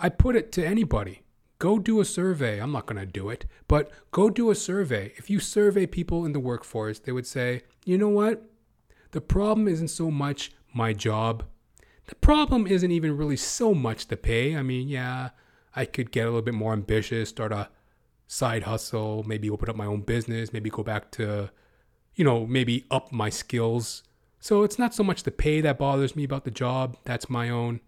I put it to anybody. Go do a survey. I'm not going to do it, but go do a survey. If you survey people in the workforce, they would say, you know what? The problem isn't so much my job. The problem isn't even really so much the pay. I mean, yeah, I could get a little bit more ambitious, start a side hustle, maybe open up my own business, maybe go back to, you know, maybe up my skills. So it's not so much the pay that bothers me about the job. That's my own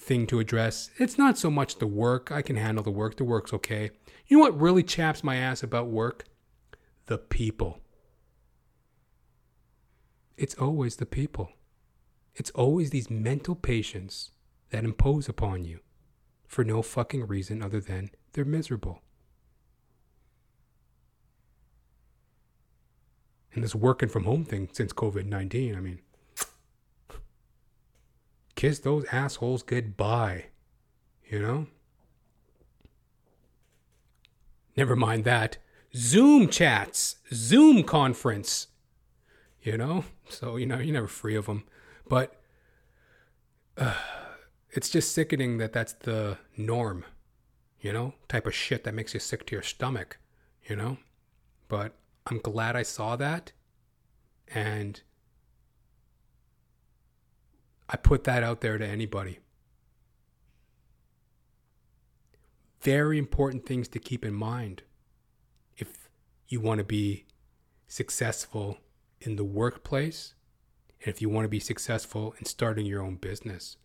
thing to address. It's not so much the work. I can handle the work. The work's okay. You know what really chaps my ass about work? The people. It's always the people. It's always these mental patients that impose upon you for no fucking reason other than they're miserable. And this working from home thing since COVID 19, I mean, kiss those assholes goodbye. You know? Never mind that. Zoom chats, Zoom conference. You know? So, you know, you're never free of them. But uh, it's just sickening that that's the norm, you know? Type of shit that makes you sick to your stomach, you know? But I'm glad I saw that. And I put that out there to anybody. Very important things to keep in mind if you want to be successful in the workplace and if you want to be successful in starting your own business.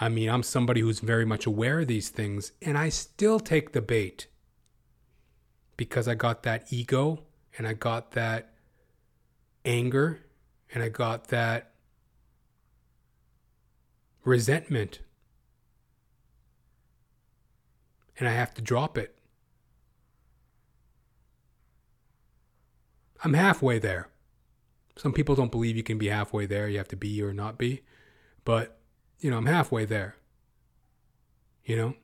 I mean, I'm somebody who's very much aware of these things, and I still take the bait because I got that ego and I got that anger and I got that resentment. And I have to drop it. I'm halfway there. Some people don't believe you can be halfway there. You have to be or not be. But, you know, I'm halfway there. You know?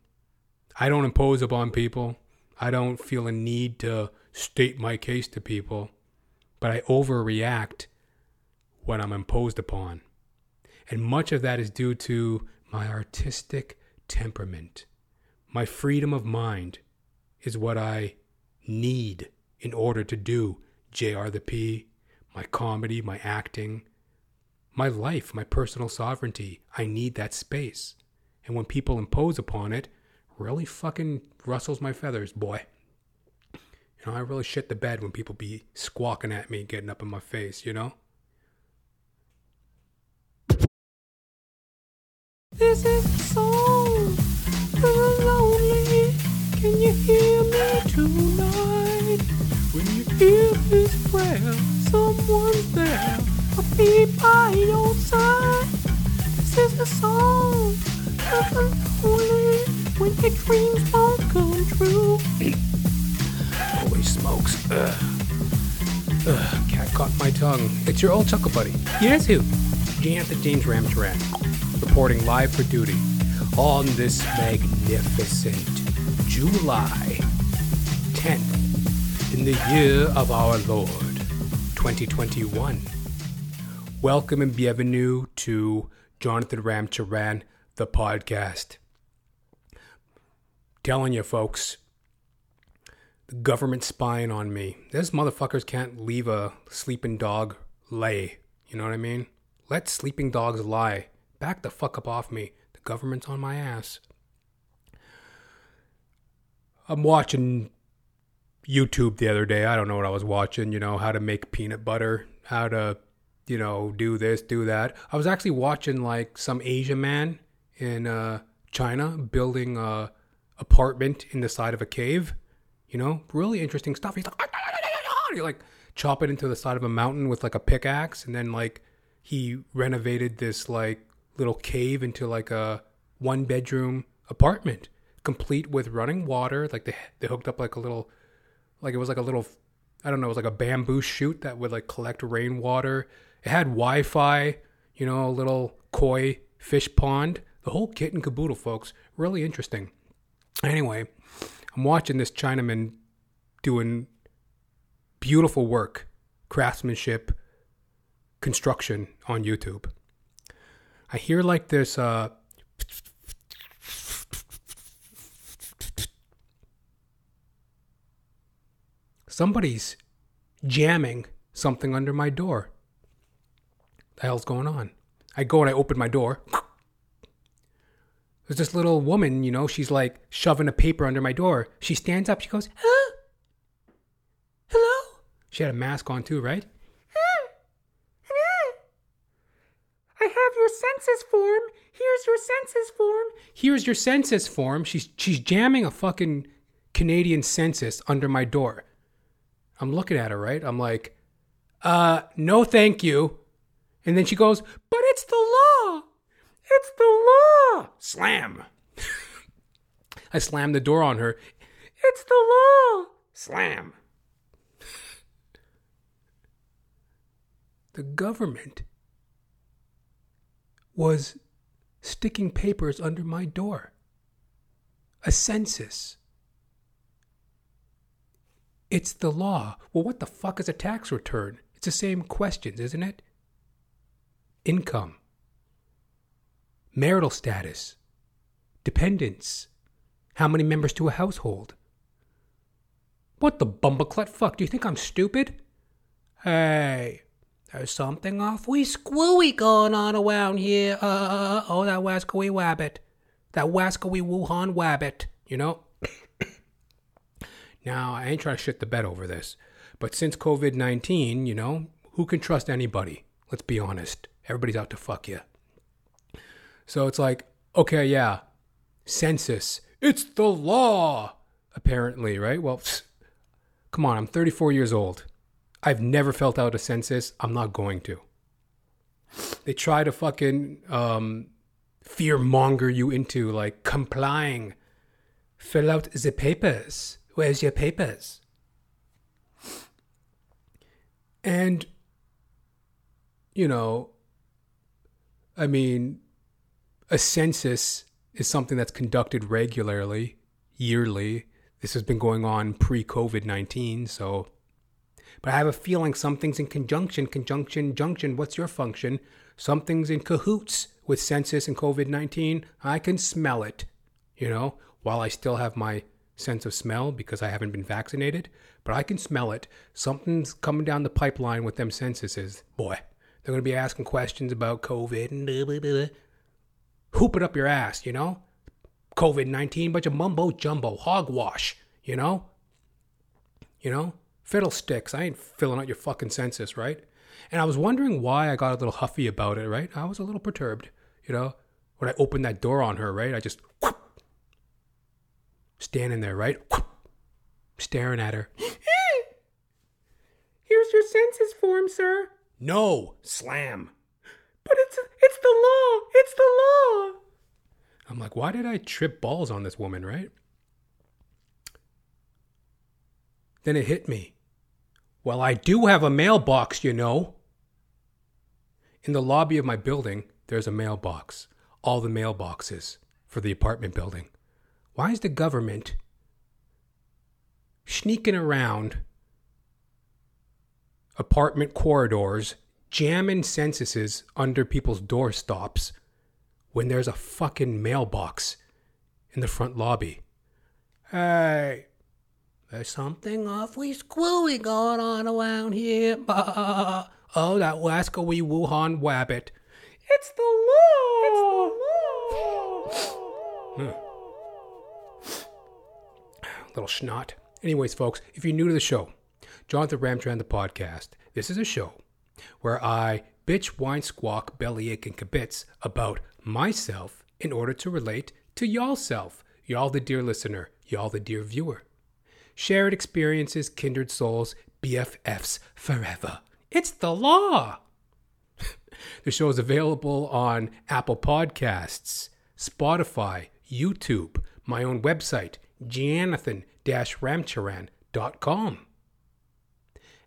I don't impose upon people. I don't feel a need to state my case to people. But I overreact when I'm imposed upon. And much of that is due to my artistic temperament. My freedom of mind is what I need in order to do JR the P, my comedy, my acting, my life, my personal sovereignty. I need that space. And when people impose upon it, really fucking rustles my feathers, boy. You know, I really shit the bed when people be squawking at me, getting up in my face, you know? This is a song for the lonely. Can you hear me tonight? When you hear this prayer, someone's there. I'll be by your side. This is a song for the lonely. When your dreams won't come true. Holy smokes. Ugh. Ugh, cat caught my tongue. It's your old chuckle buddy. Yes, who? Jonathan James Ramcharan, reporting live for duty on this magnificent July 10th in the year of our Lord 2021. Welcome and bienvenue to Jonathan Ramcharan, the podcast. Telling you, folks, the government spying on me. Those motherfuckers can't leave a sleeping dog lay. You know what I mean? Let sleeping dogs lie. Back the fuck up off me. The government's on my ass. I'm watching YouTube the other day. I don't know what I was watching, you know, how to make peanut butter, how to, you know, do this, do that. I was actually watching like some Asian man in uh, China building a apartment in the side of a cave. You know, really interesting stuff. He's like, you like chop it into the side of a mountain with like a pickaxe, and then like he renovated this like little cave into like a one bedroom apartment, complete with running water. Like they they hooked up like a little, like it was like a little, I don't know, it was like a bamboo chute that would like collect rainwater. It had Wi-Fi, you know, a little koi fish pond. The whole kit and caboodle, folks. Really interesting. Anyway, I'm watching this Chinaman doing beautiful work, craftsmanship, construction on YouTube. I hear like this uh somebody's jamming something under my door. The hell's going on? I go and I open my door. There's this little woman, you know, she's like shoving a paper under my door. She stands up, she goes, Hello? Hello? She had a mask on too, right? I have your census form. Here's your census form. Here's your census form. She's she's jamming a fucking Canadian census under my door. I'm looking at her, right? I'm like, uh, no thank you. And then she goes, But it's the law. It's the law. Slam. I slammed the door on her. It's the law. Slam. the government was sticking papers under my door. A census. It's the law. Well, what the fuck is a tax return? It's the same questions, isn't it? Income, marital status, dependents, how many members to a household. What the bumbleclut fuck? Do you think I'm stupid? Hey, there's something awfully squooey going on around here. Uh, oh, that wascally wabbit. That wascally Wuhan wabbit, you know? now, I ain't trying to shit the bed over this, but since COVID 19, you know, who can trust anybody? Let's be honest. Everybody's out to fuck you. So it's like, okay, yeah, census. It's the law, apparently, right? Well, come on, I'm 34 years old. I've never felt out a census. I'm not going to. They try to fucking um, fear monger you into like complying. Fill out the papers. Where's your papers? And, you know, I mean, a census is something that's conducted regularly, yearly. This has been going on pre COVID 19, so. But I have a feeling something's in conjunction, conjunction, junction. What's your function? Something's in cahoots with census and COVID 19. I can smell it, you know, while I still have my sense of smell because I haven't been vaccinated, but I can smell it. Something's coming down the pipeline with them censuses. Boy, they're going to be asking questions about COVID and blah, blah, blah. Hoop it up your ass, you know? COVID 19, bunch of mumbo jumbo, hogwash, you know? You know? Fiddlesticks. I ain't filling out your fucking census, right? And I was wondering why I got a little huffy about it, right? I was a little perturbed, you know? When I opened that door on her, right? I just whoop, standing there, right? Whoop, staring at her. Here's your census form, sir. No, slam. But it's it's the law. It's the law. I'm like, why did I trip balls on this woman, right? Then it hit me. Well, I do have a mailbox, you know. In the lobby of my building, there's a mailbox. All the mailboxes for the apartment building. Why is the government sneaking around apartment corridors, jamming censuses under people's doorstops when there's a fucking mailbox in the front lobby? Hey, there's something awfully squooey going on around here. oh, that wascally Wuhan wabbit. It's the law. It's the hmm. law. Little schnot. Anyways, folks, if you're new to the show, Jonathan Ramcharan, the podcast, this is a show where I bitch, whine, squawk, bellyache, and kibitz about myself in order to relate to y'all self, y'all the dear listener, y'all the dear viewer. Shared experiences, kindred souls, BFFs forever. It's the law. the show is available on Apple Podcasts, Spotify, YouTube, my own website, jonathan-ramcharan.com.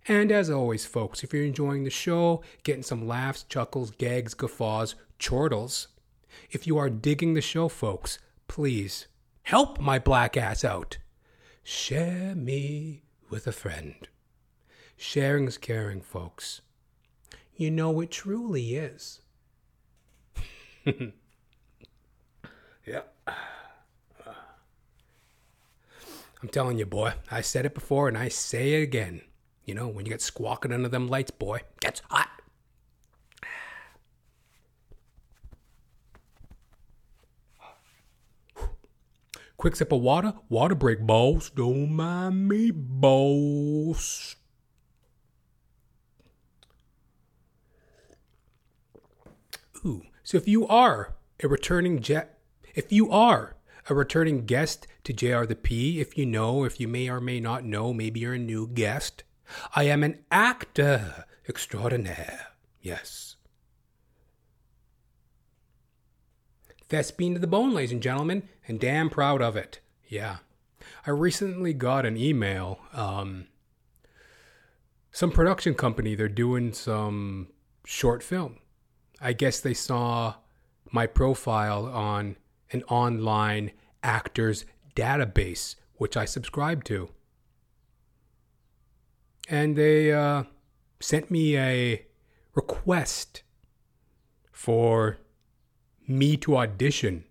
And as always, folks, if you're enjoying the show, getting some laughs, chuckles, gags, guffaws, chortles, if you are digging the show, folks, please help my black ass out. Share me with a friend. Sharing's caring, folks. You know it truly is. yeah. I'm telling you, boy. I said it before and I say it again. You know, when you get squawking under them lights, boy, gets hot. Quick sip of water. Water break, boss. Don't mind me, boss. Ooh. So if you are a returning jet, if you are a returning guest to JR the P, if you know, if you may or may not know, maybe you're a new guest, I am an actor extraordinaire. Yes. Thespian to the bone, ladies and gentlemen, and damn proud of it. Yeah. I recently got an email. Um, some production company, they're doing some short film. I guess they saw my profile on an online actors database, which I subscribe to. And they uh, sent me a request for me to audition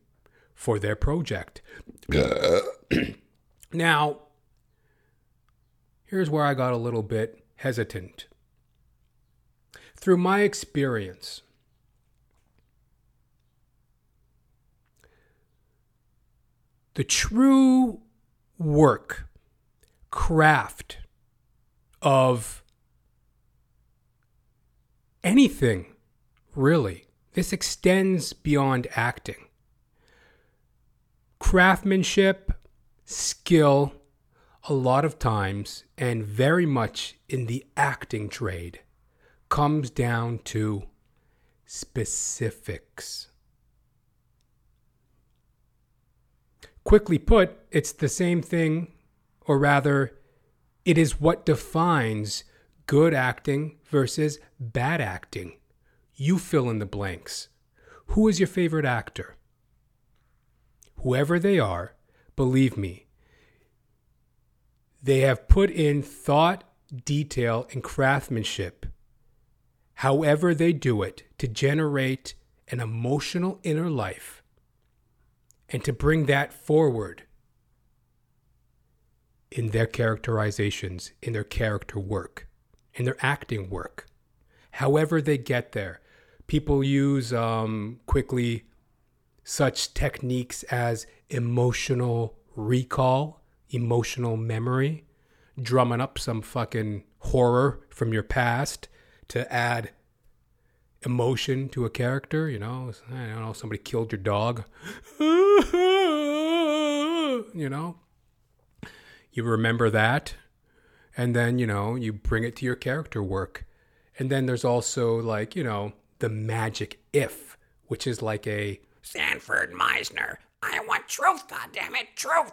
for their project. now, here's where I got a little bit hesitant. Through my experience, the true work, craft of anything, really. This extends beyond acting. Craftsmanship, skill, a lot of times, and very much in the acting trade, comes down to specifics. Quickly put, it's the same thing, or rather, it is what defines good acting versus bad acting. You fill in the blanks. Who is your favorite actor? Whoever they are, believe me, they have put in thought, detail, and craftsmanship, however they do it, to generate an emotional inner life and to bring that forward in their characterizations, in their character work, in their acting work. However, they get there. People use um, quickly such techniques as emotional recall, emotional memory, drumming up some fucking horror from your past to add emotion to a character. You know, I don't know, somebody killed your dog. you know, you remember that, and then you know you bring it to your character work, and then there's also like you know the magic if, which is like a Sanford Meisner. I want truth, goddammit, truth.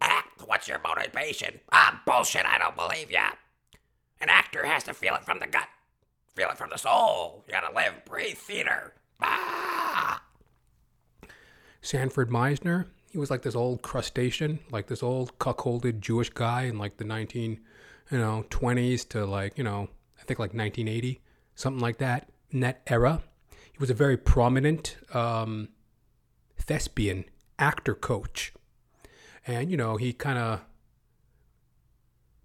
Ah, what's your motivation? Ah, bullshit, I don't believe ya. An actor has to feel it from the gut, feel it from the soul. You gotta live, breathe theater. Ah! Sanford Meisner. He was like this old crustacean, like this old cuckolded Jewish guy in like the 19, you know, 20s to like, you know, I think like 1980, something like that, in that era. Was a very prominent um, thespian actor coach. And, you know, he kind of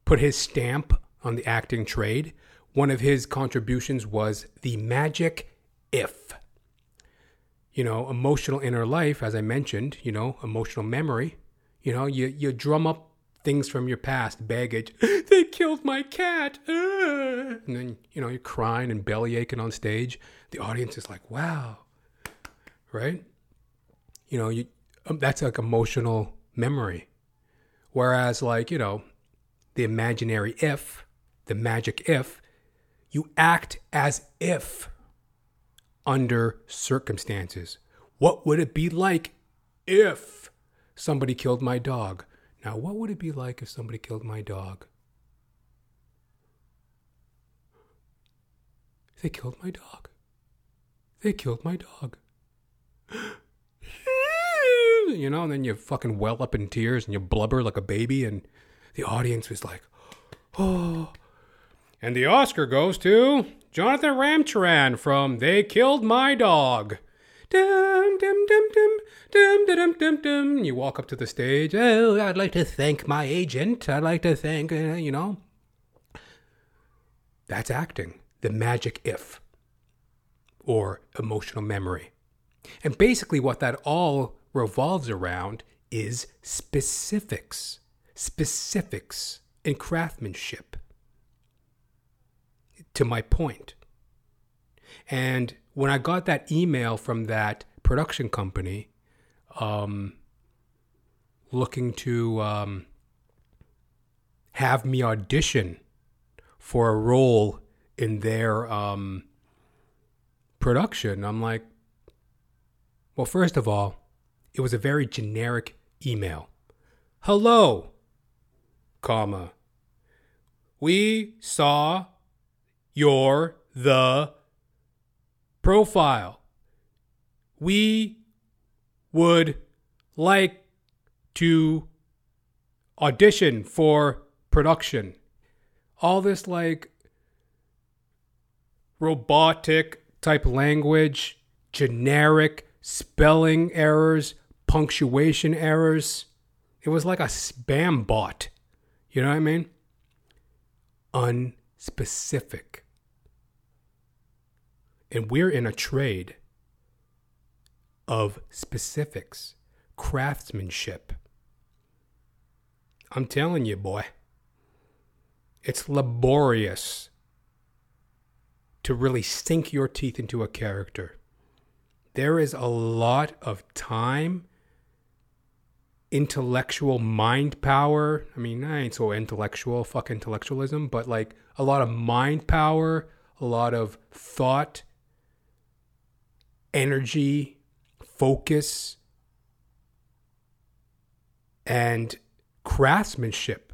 put his stamp on the acting trade. One of his contributions was the magic if you know, emotional inner life, as I mentioned, you know, emotional memory. You know, you, you drum up things from your past, baggage. they killed my cat. And then, you know, you're crying and belly aching on stage. The audience is like, wow. Right? You know, you um, that's like emotional memory. Whereas, like, you know, the imaginary if, the magic if, you act as if under circumstances. What would it be like if somebody killed my dog? Now, what would it be like if somebody killed my dog? They killed my dog. They killed my dog. you know, and then you fucking well up in tears and you blubber like a baby, and the audience was like, oh. And the Oscar goes to Jonathan Ramcharan from They Killed My Dog. Dum, dum, dum, dum, dum, dum, dum, dum. You walk up to the stage. Oh, I'd like to thank my agent. I'd like to thank, uh, you know. That's acting. The magic if or emotional memory. And basically, what that all revolves around is specifics, specifics and craftsmanship. To my point. And when I got that email from that production company, um, looking to um, have me audition for a role in their um, production, I'm like, well, first of all, it was a very generic email. Hello, comma. We saw your the profile. We would like to audition for production. All this like robotic type language, generic spelling errors, punctuation errors. It was like a spam bot. You know what I mean? Unspecific. And we're in a trade of specifics, craftsmanship. I'm telling you, boy, it's laborious to really sink your teeth into a character. There is a lot of time, intellectual mind power. I mean, I ain't so intellectual, fuck intellectualism, but like a lot of mind power, a lot of thought, energy, focus, and craftsmanship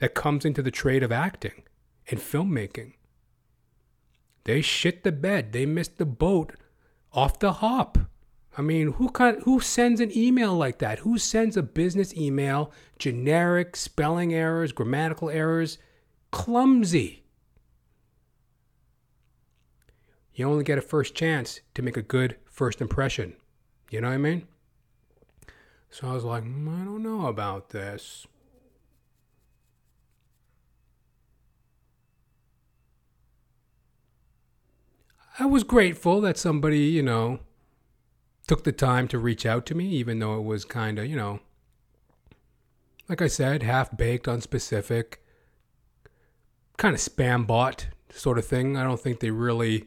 that comes into the trade of acting and filmmaking. They shit the bed. They missed the boat off the hop. I mean, who who sends an email like that? Who sends a business email, generic spelling errors, grammatical errors, clumsy? You only get a first chance to make a good first impression. You know what I mean? So I was like, mm, I don't know about this. I was grateful that somebody, you know, took the time to reach out to me, even though it was kind of, you know, like I said, half baked, unspecific, kind of spam bot sort of thing. I don't think they really,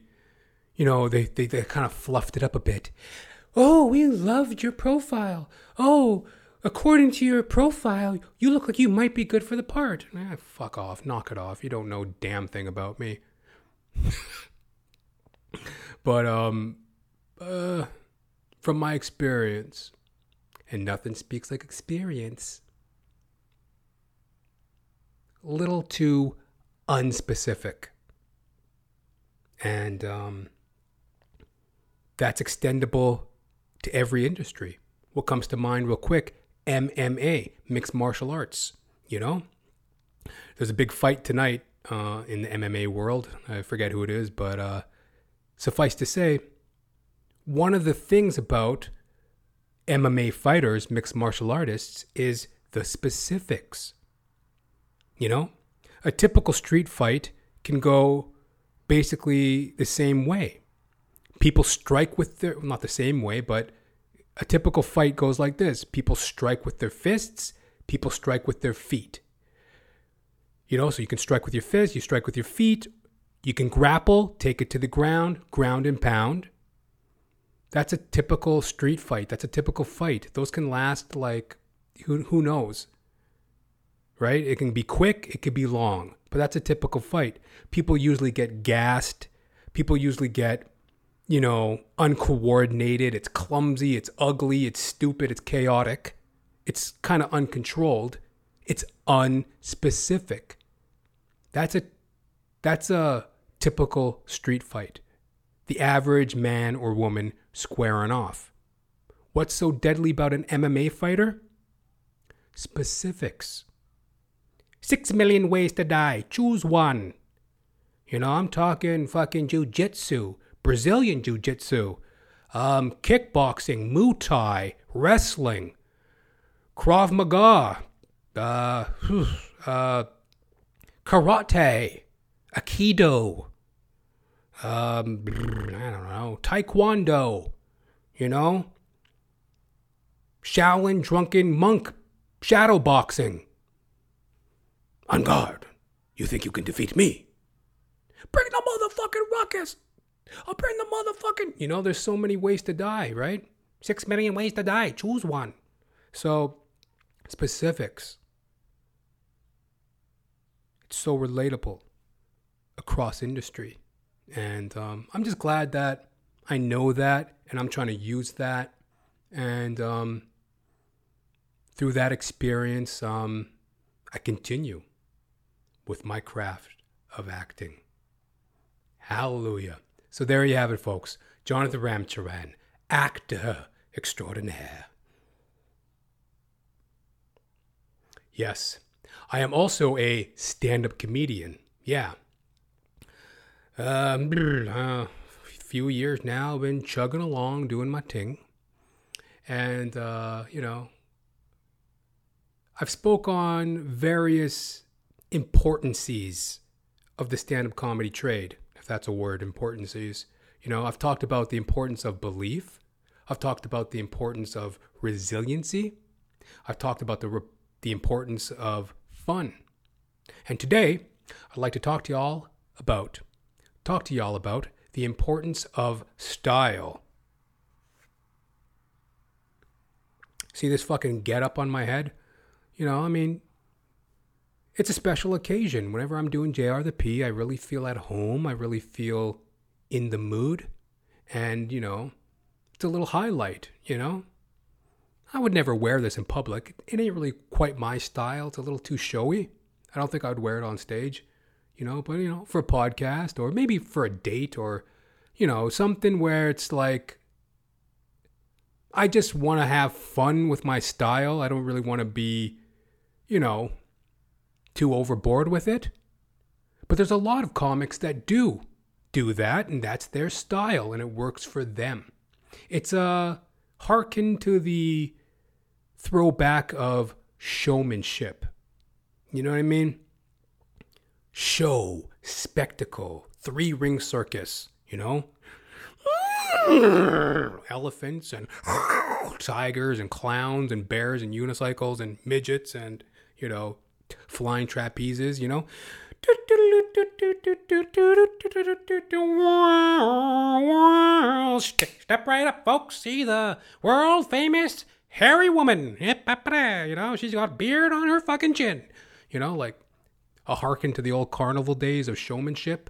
you know, they, they, they kind of fluffed it up a bit. Oh, we loved your profile. Oh, according to your profile, you look like you might be good for the part. Eh, fuck off. Knock it off. You don't know damn thing about me. but um uh from my experience and nothing speaks like experience a little too unspecific and um that's extendable to every industry what comes to mind real quick mma mixed martial arts you know there's a big fight tonight uh, in the mma world i forget who it is but uh Suffice to say, one of the things about MMA fighters, mixed martial artists, is the specifics. You know, a typical street fight can go basically the same way. People strike with their, not the same way, but a typical fight goes like this people strike with their fists, people strike with their feet. You know, so you can strike with your fists, you strike with your feet, you can grapple, take it to the ground, ground and pound. That's a typical street fight. That's a typical fight. Those can last like who who knows. Right? It can be quick, it could be long, but that's a typical fight. People usually get gassed. People usually get you know, uncoordinated, it's clumsy, it's ugly, it's stupid, it's chaotic. It's kind of uncontrolled. It's unspecific. That's a that's a typical street fight. The average man or woman squaring off. What's so deadly about an MMA fighter? Specifics. Six million ways to die. Choose one. You know, I'm talking fucking jujitsu, Brazilian jujitsu, um, kickboxing, Muay Thai, wrestling, Krav Maga, uh, uh, karate, Aikido, um, I don't know, Taekwondo, you know, Shaolin drunken monk, shadow boxing. On guard. You think you can defeat me? Bring the motherfucking ruckus. I'll bring the motherfucking. You know, there's so many ways to die, right? Six million ways to die. Choose one. So, specifics. It's so relatable across industry. And um, I'm just glad that I know that and I'm trying to use that. And um, through that experience, um, I continue with my craft of acting. Hallelujah. So there you have it, folks. Jonathan Ramcharan, actor extraordinaire. Yes, I am also a stand up comedian. Yeah. Um, a few years now, I've been chugging along, doing my thing. And, uh, you know, I've spoke on various importances of the stand-up comedy trade, that's a word, importances. You know, I've talked about the importance of belief. I've talked about the importance of resiliency. I've talked about the re- the importance of fun. And today, I'd like to talk to y'all about talk to y'all about the importance of style. See this fucking get up on my head? You know, I mean, it's a special occasion. Whenever I'm doing JR the P, I really feel at home. I really feel in the mood. And, you know, it's a little highlight, you know? I would never wear this in public. It ain't really quite my style. It's a little too showy. I don't think I would wear it on stage, you know, but, you know, for a podcast or maybe for a date or, you know, something where it's like, I just want to have fun with my style. I don't really want to be, you know, too overboard with it. But there's a lot of comics that do do that, and that's their style, and it works for them. It's a hearken to the throwback of showmanship. You know what I mean? Show, spectacle, three ring circus, you know? Elephants and tigers and clowns and bears and unicycles and midgets and, you know, flying trapezes, you know? Step right up, folks. See the world famous hairy woman. You know, she's got beard on her fucking chin. You know, like a hearken to the old carnival days of showmanship.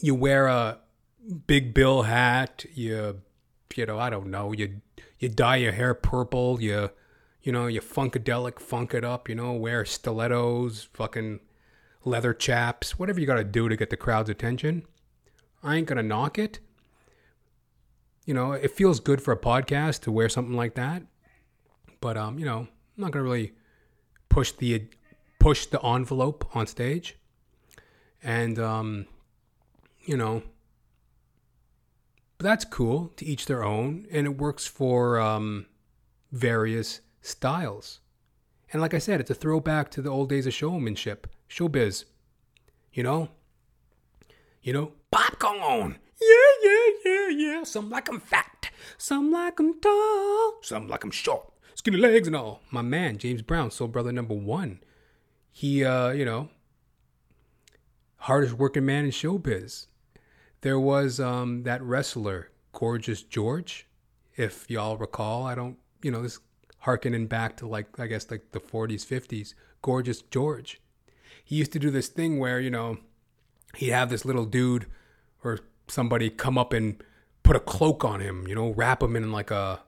You wear a big bill hat. You, you know, I don't know. You you dye your hair purple. You you know, you funkadelic, funk it up, you know, wear stilettos, fucking leather chaps, whatever you got to do to get the crowd's attention. I ain't going to knock it. You know, it feels good for a podcast to wear something like that. But um, you know, I'm not going to really push the push the envelope on stage. And um, you know, that's cool to each their own and it works for um various styles. And like I said, it's a throwback to the old days of showmanship, showbiz. You know? You know? Popcorn. Yeah, yeah, yeah, yeah. Some like 'em fat. Some like 'em tall. Some like 'em short. Skinny legs and all. My man, James Brown, soul brother number one. He, uh, you know, hardest working man in showbiz. There was um, that wrestler, Gorgeous George, if y'all recall. I don't, you know, this harkening back to like I guess like the 40s, 50s, Gorgeous George. He used to do this thing where, you know, he'd have this little dude or somebody come up and put a cloak on him, you know, wrap him in like a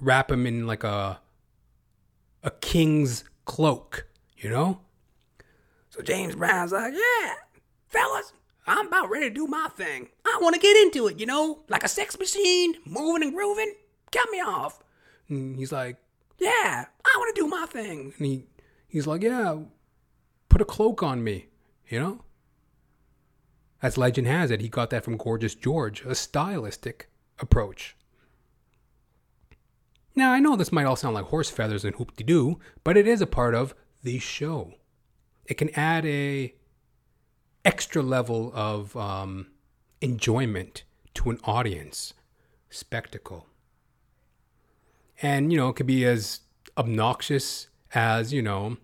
wrap him in like a a king's cloak, you know? So James Brown's like, yeah, fellas, I'm about ready to do my thing. I want to get into it, you know, like a sex machine, moving and grooving. Cut me off. And he's like, Yeah, I want to do my thing. and he he's like, yeah, put a cloak on me, you know. As legend has it, he got that from Gorgeous George, a stylistic approach. Now, I know this might all sound like horse feathers and hoop de doo, but it is a part of the show. It can add a extra level of um, enjoyment to an audience, spectacle. And, you know, it could be as obnoxious as, you know,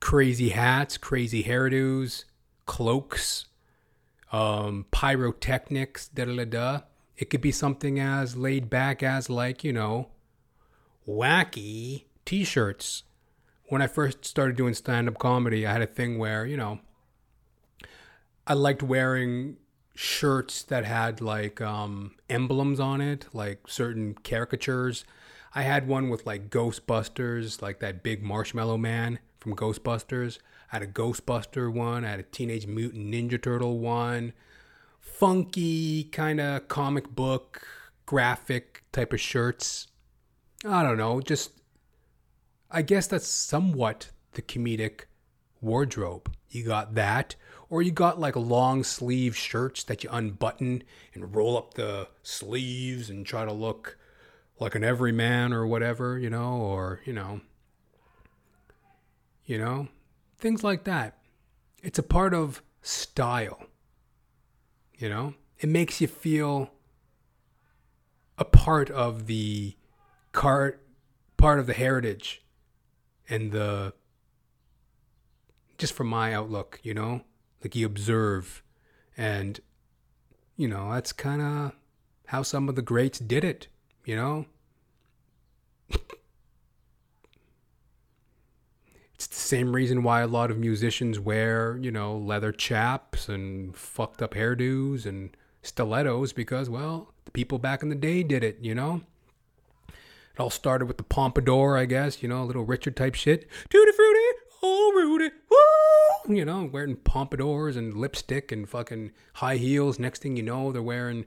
crazy hats, crazy hairdos, cloaks, um, pyrotechnics, da da da. It could be something as laid back as, like, you know, wacky t shirts. When I first started doing stand up comedy, I had a thing where, you know, I liked wearing shirts that had like um, emblems on it, like certain caricatures. I had one with like Ghostbusters, like that big marshmallow man from Ghostbusters. I had a Ghostbuster one. I had a Teenage Mutant Ninja Turtle one. Funky kind of comic book graphic type of shirts. I don't know. Just, I guess that's somewhat the comedic wardrobe. You got that, or you got like long sleeve shirts that you unbutton and roll up the sleeves and try to look like an everyman or whatever, you know, or, you know, you know, things like that. It's a part of style, you know, it makes you feel a part of the cart, part of the heritage and the, just from my outlook, you know, like you observe and, you know, that's kind of how some of the greats did it, you know? it's the same reason why a lot of musicians wear, you know, leather chaps and fucked up hairdos and stilettos because, well, the people back in the day did it, you know? It all started with the pompadour, I guess, you know, a little Richard type shit. Tutti frutti, oh Rudy, woo! You know, wearing pompadours and lipstick and fucking high heels. Next thing you know, they're wearing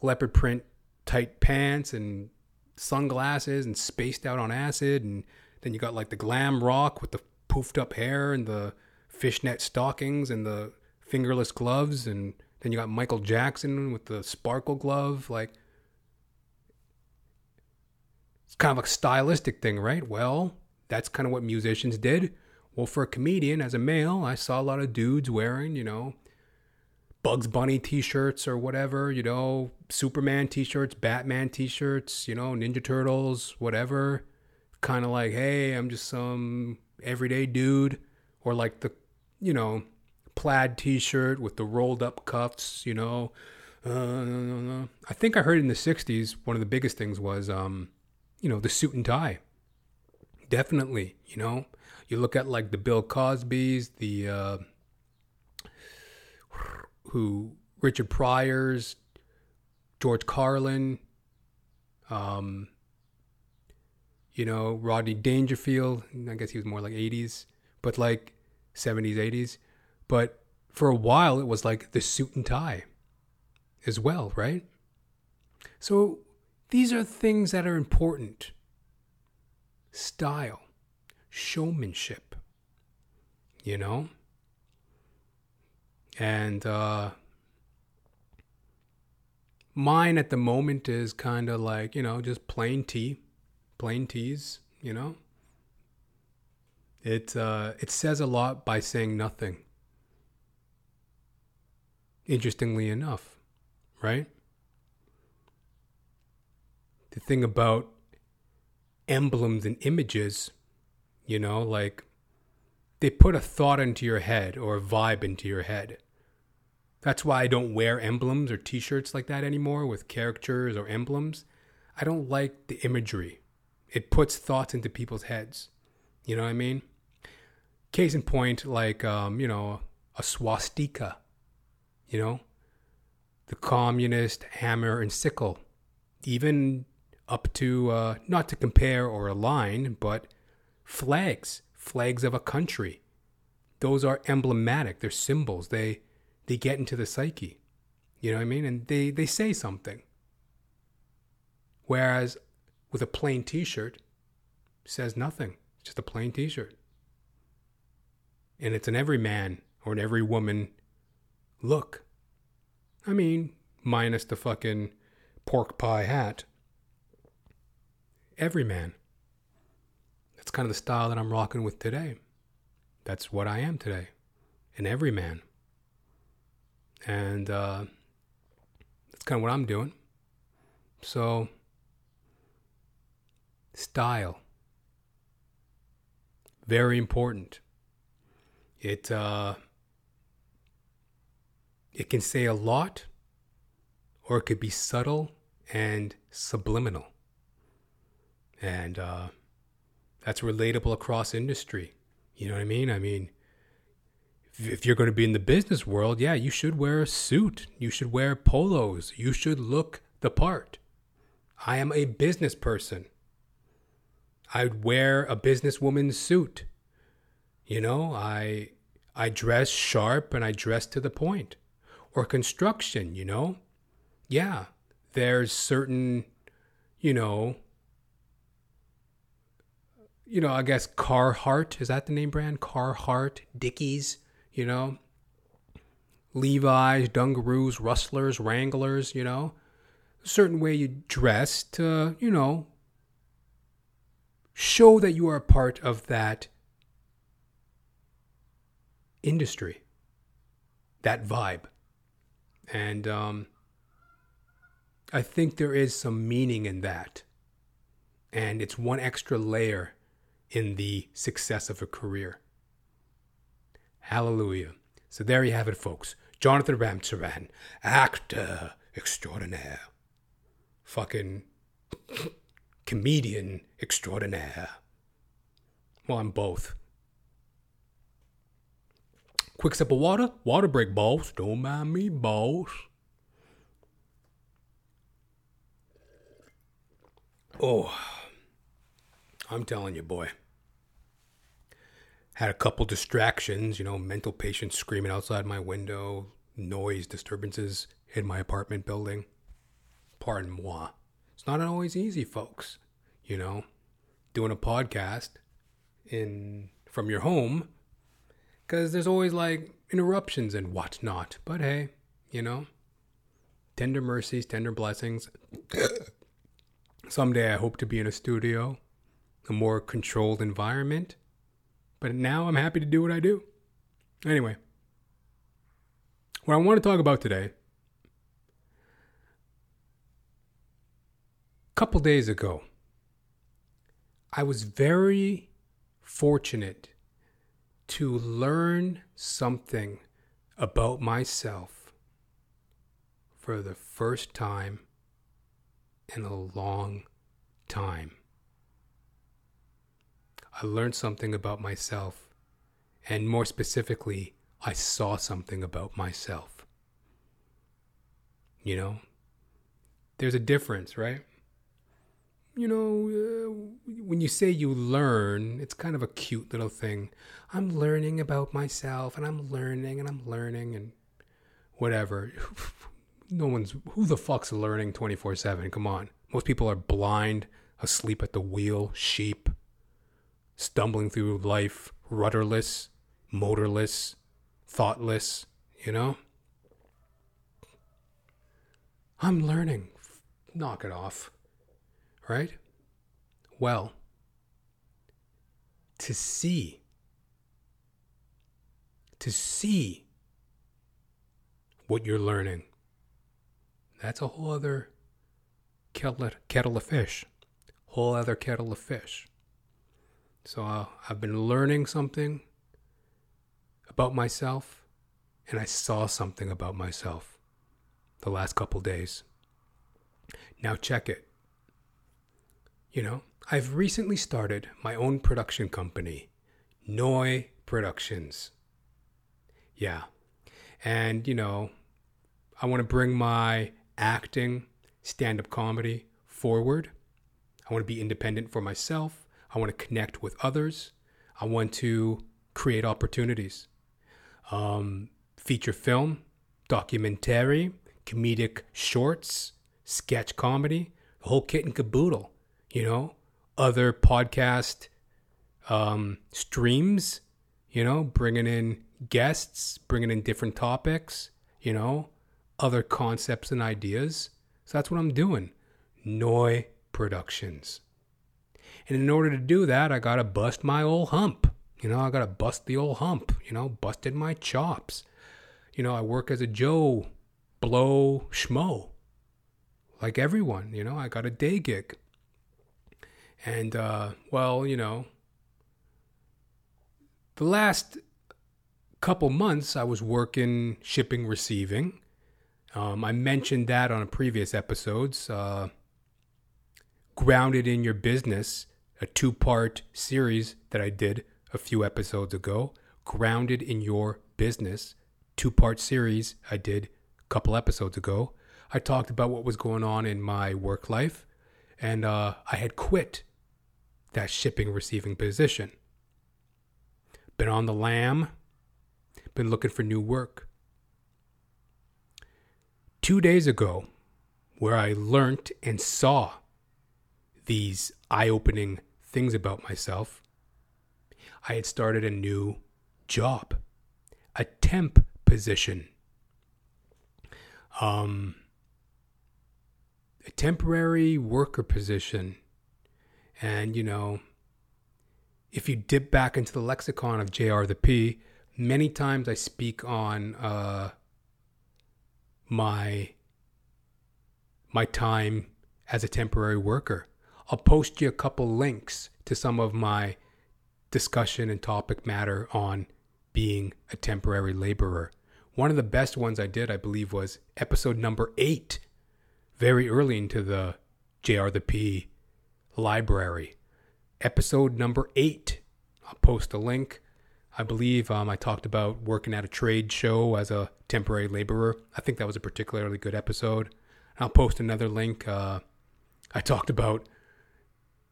leopard print tight pants and sunglasses and spaced out on acid. And then you got like the glam rock with the poofed up hair and the fishnet stockings and the fingerless gloves. And then you got Michael Jackson with the sparkle glove. Like, it's kind of a stylistic thing, right? Well, that's kind of what musicians did. Well, for a comedian, as a male, I saw a lot of dudes wearing, you know, Bugs Bunny t shirts or whatever, you know, Superman t shirts, Batman t shirts, you know, Ninja Turtles, whatever. Kind of like, hey, I'm just some everyday dude. Or like the, you know, plaid t shirt with the rolled up cuffs, you know. Uh, I think I heard in the 60s, one of the biggest things was, um, you know, the suit and tie. Definitely, you know. You look at like the Bill Cosby's, the uh, who Richard Pryor's, George Carlin, um, you know, Rodney Dangerfield. I guess he was more like 80s, but like 70s, 80s. But for a while, it was like the suit and tie as well, right? So these are things that are important style, showmanship, you know? And uh, mine at the moment is kind of like, you know, just plain tea, plain teas, you know? It, uh, it says a lot by saying nothing. Interestingly enough, right? The thing about emblems and images, you know, like they put a thought into your head or a vibe into your head. That's why I don't wear emblems or t shirts like that anymore with characters or emblems. I don't like the imagery. It puts thoughts into people's heads. You know what I mean? Case in point, like, um, you know, a swastika, you know, the communist hammer and sickle, even up to, uh, not to compare or align, but flags, flags of a country. Those are emblematic. They're symbols. They they get into the psyche. You know what I mean? And they, they say something. Whereas with a plain t shirt, says nothing. It's just a plain t shirt. And it's an every man or an every woman look. I mean, minus the fucking pork pie hat. Every man. That's kind of the style that I'm rocking with today. That's what I am today. An everyman. And uh, that's kind of what I'm doing. So, style. Very important. It uh, it can say a lot, or it could be subtle and subliminal, and uh, that's relatable across industry. You know what I mean? I mean, if- you're going to be in the business world, yeah, you should wear a suit. You should wear polos. You should look the part. I am a business person. I'd wear a businesswoman's suit. You know, I I dress sharp and I dress to the point. Or construction, you know? Yeah, there's certain, you know, you know, I guess Carhartt, is that the name brand? Carhartt, Dickies, you know? Levi's, Dungaroos, Rustlers, Wranglers, you know? A certain way you dress to, you know, show that you are a part of that industry, that vibe. And um, I think there is some meaning in that. And it's one extra layer in the success of a career. Hallelujah. So there you have it, folks. Jonathan Ramcharan, actor extraordinaire. Fucking comedian extraordinaire. Well, I'm both. Quick sip of water. Water break, boss. Don't mind me, boss. Oh, I'm telling you, boy. Had a couple distractions, you know, mental patients screaming outside my window, noise disturbances in my apartment building. Pardon moi. It's not always easy, folks. You know, doing a podcast in from your home because there's always like interruptions and whatnot. But hey, you know, tender mercies, tender blessings. Someday I hope to be in a studio, a more controlled environment. But now I'm happy to do what I do. Anyway, what I want to talk about today. A couple days ago, I was very fortunate to learn something about myself for the first time in a long time. I learned something about myself, and more specifically, I saw something about myself. You know, there's a difference, right? You know, uh, when you say you learn, it's kind of a cute little thing. I'm learning about myself, and I'm learning, and I'm learning, and whatever. No one's, who the fuck's learning 24 7? Come on. Most people are blind, asleep at the wheel, sheep stumbling through life rudderless, motorless, thoughtless, you know? I'm learning. Knock it off. Right? Well, to see, to see what you're learning, that's a whole other kettle, kettle of fish. Whole other kettle of fish. So uh, I've been learning something about myself, and I saw something about myself the last couple days. Now check it. You know, I've recently started my own production company, Noi Productions. Yeah. And, you know, I want to bring my acting, stand up comedy forward. I want to be independent for myself. I want to connect with others. I want to create opportunities. Um, feature film, documentary, comedic shorts, sketch comedy, the whole kit and caboodle. You know, other podcast um, streams. You know, bringing in guests, bringing in different topics. you know, other concepts and ideas. So that's what I'm doing. Noi Productions. And in order to do that, I got to bust my old hump. You know, I got to bust the old hump, you know, busted my chops. You know, I work as a Joe Blow Schmo. Like everyone, you know, I got a day gig. And, uh, well, you know, the last couple months I was working shipping, receiving. Um, I mentioned that on a previous episodes. Uh, Grounded in Your Business, a two part series that I did a few episodes ago. Grounded in Your Business, two part series I did a couple episodes ago. I talked about what was going on in my work life, and uh, I had quit that shipping receiving position. Been on the lam, been looking for new work. Two days ago, where I learnt and saw these eye opening things about myself, I had started a new job, a temp position. Um, a temporary worker position. And, you know, if you dip back into the lexicon of JR the P, many times I speak on uh, my my time as a temporary worker. I'll post you a couple links to some of my discussion and topic matter on being a temporary laborer. One of the best ones I did, I believe, was episode number eight, very early into the JR the P library. Episode number eight. I'll post a link. I believe um, I talked about working at a trade show as a temporary laborer. I think that was a particularly good episode. I'll post another link. Uh, I talked about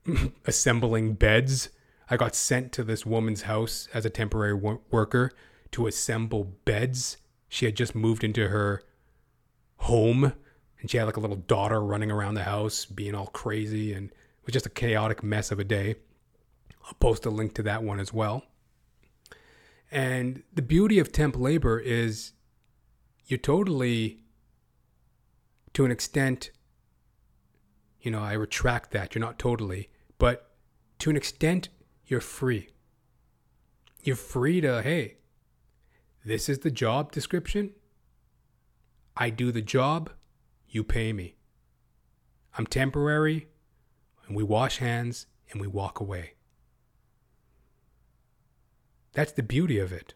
assembling beds. I got sent to this woman's house as a temporary wo- worker to assemble beds. She had just moved into her home and she had like a little daughter running around the house being all crazy and it was just a chaotic mess of a day. I'll post a link to that one as well. And the beauty of temp labor is you're totally, to an extent, you know, I retract that. You're not totally, but to an extent, you're free. You're free to, hey, this is the job description. I do the job, you pay me. I'm temporary, and we wash hands and we walk away. That's the beauty of it.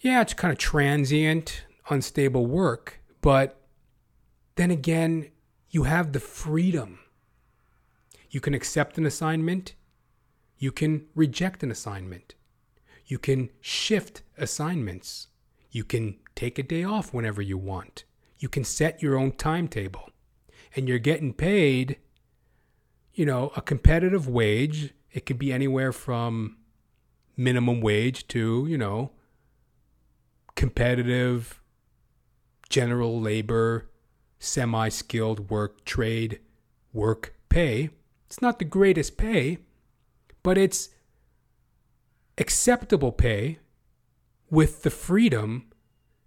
Yeah, it's kind of transient, unstable work, but then again, you have the freedom. You can accept an assignment, you can reject an assignment, you can shift assignments, you can take a day off whenever you want, you can set your own timetable, and you're getting paid, you know, a competitive wage. It could be anywhere from minimum wage to, you know, competitive general labor, semi skilled work, trade, work pay. It's not the greatest pay, but it's acceptable pay with the freedom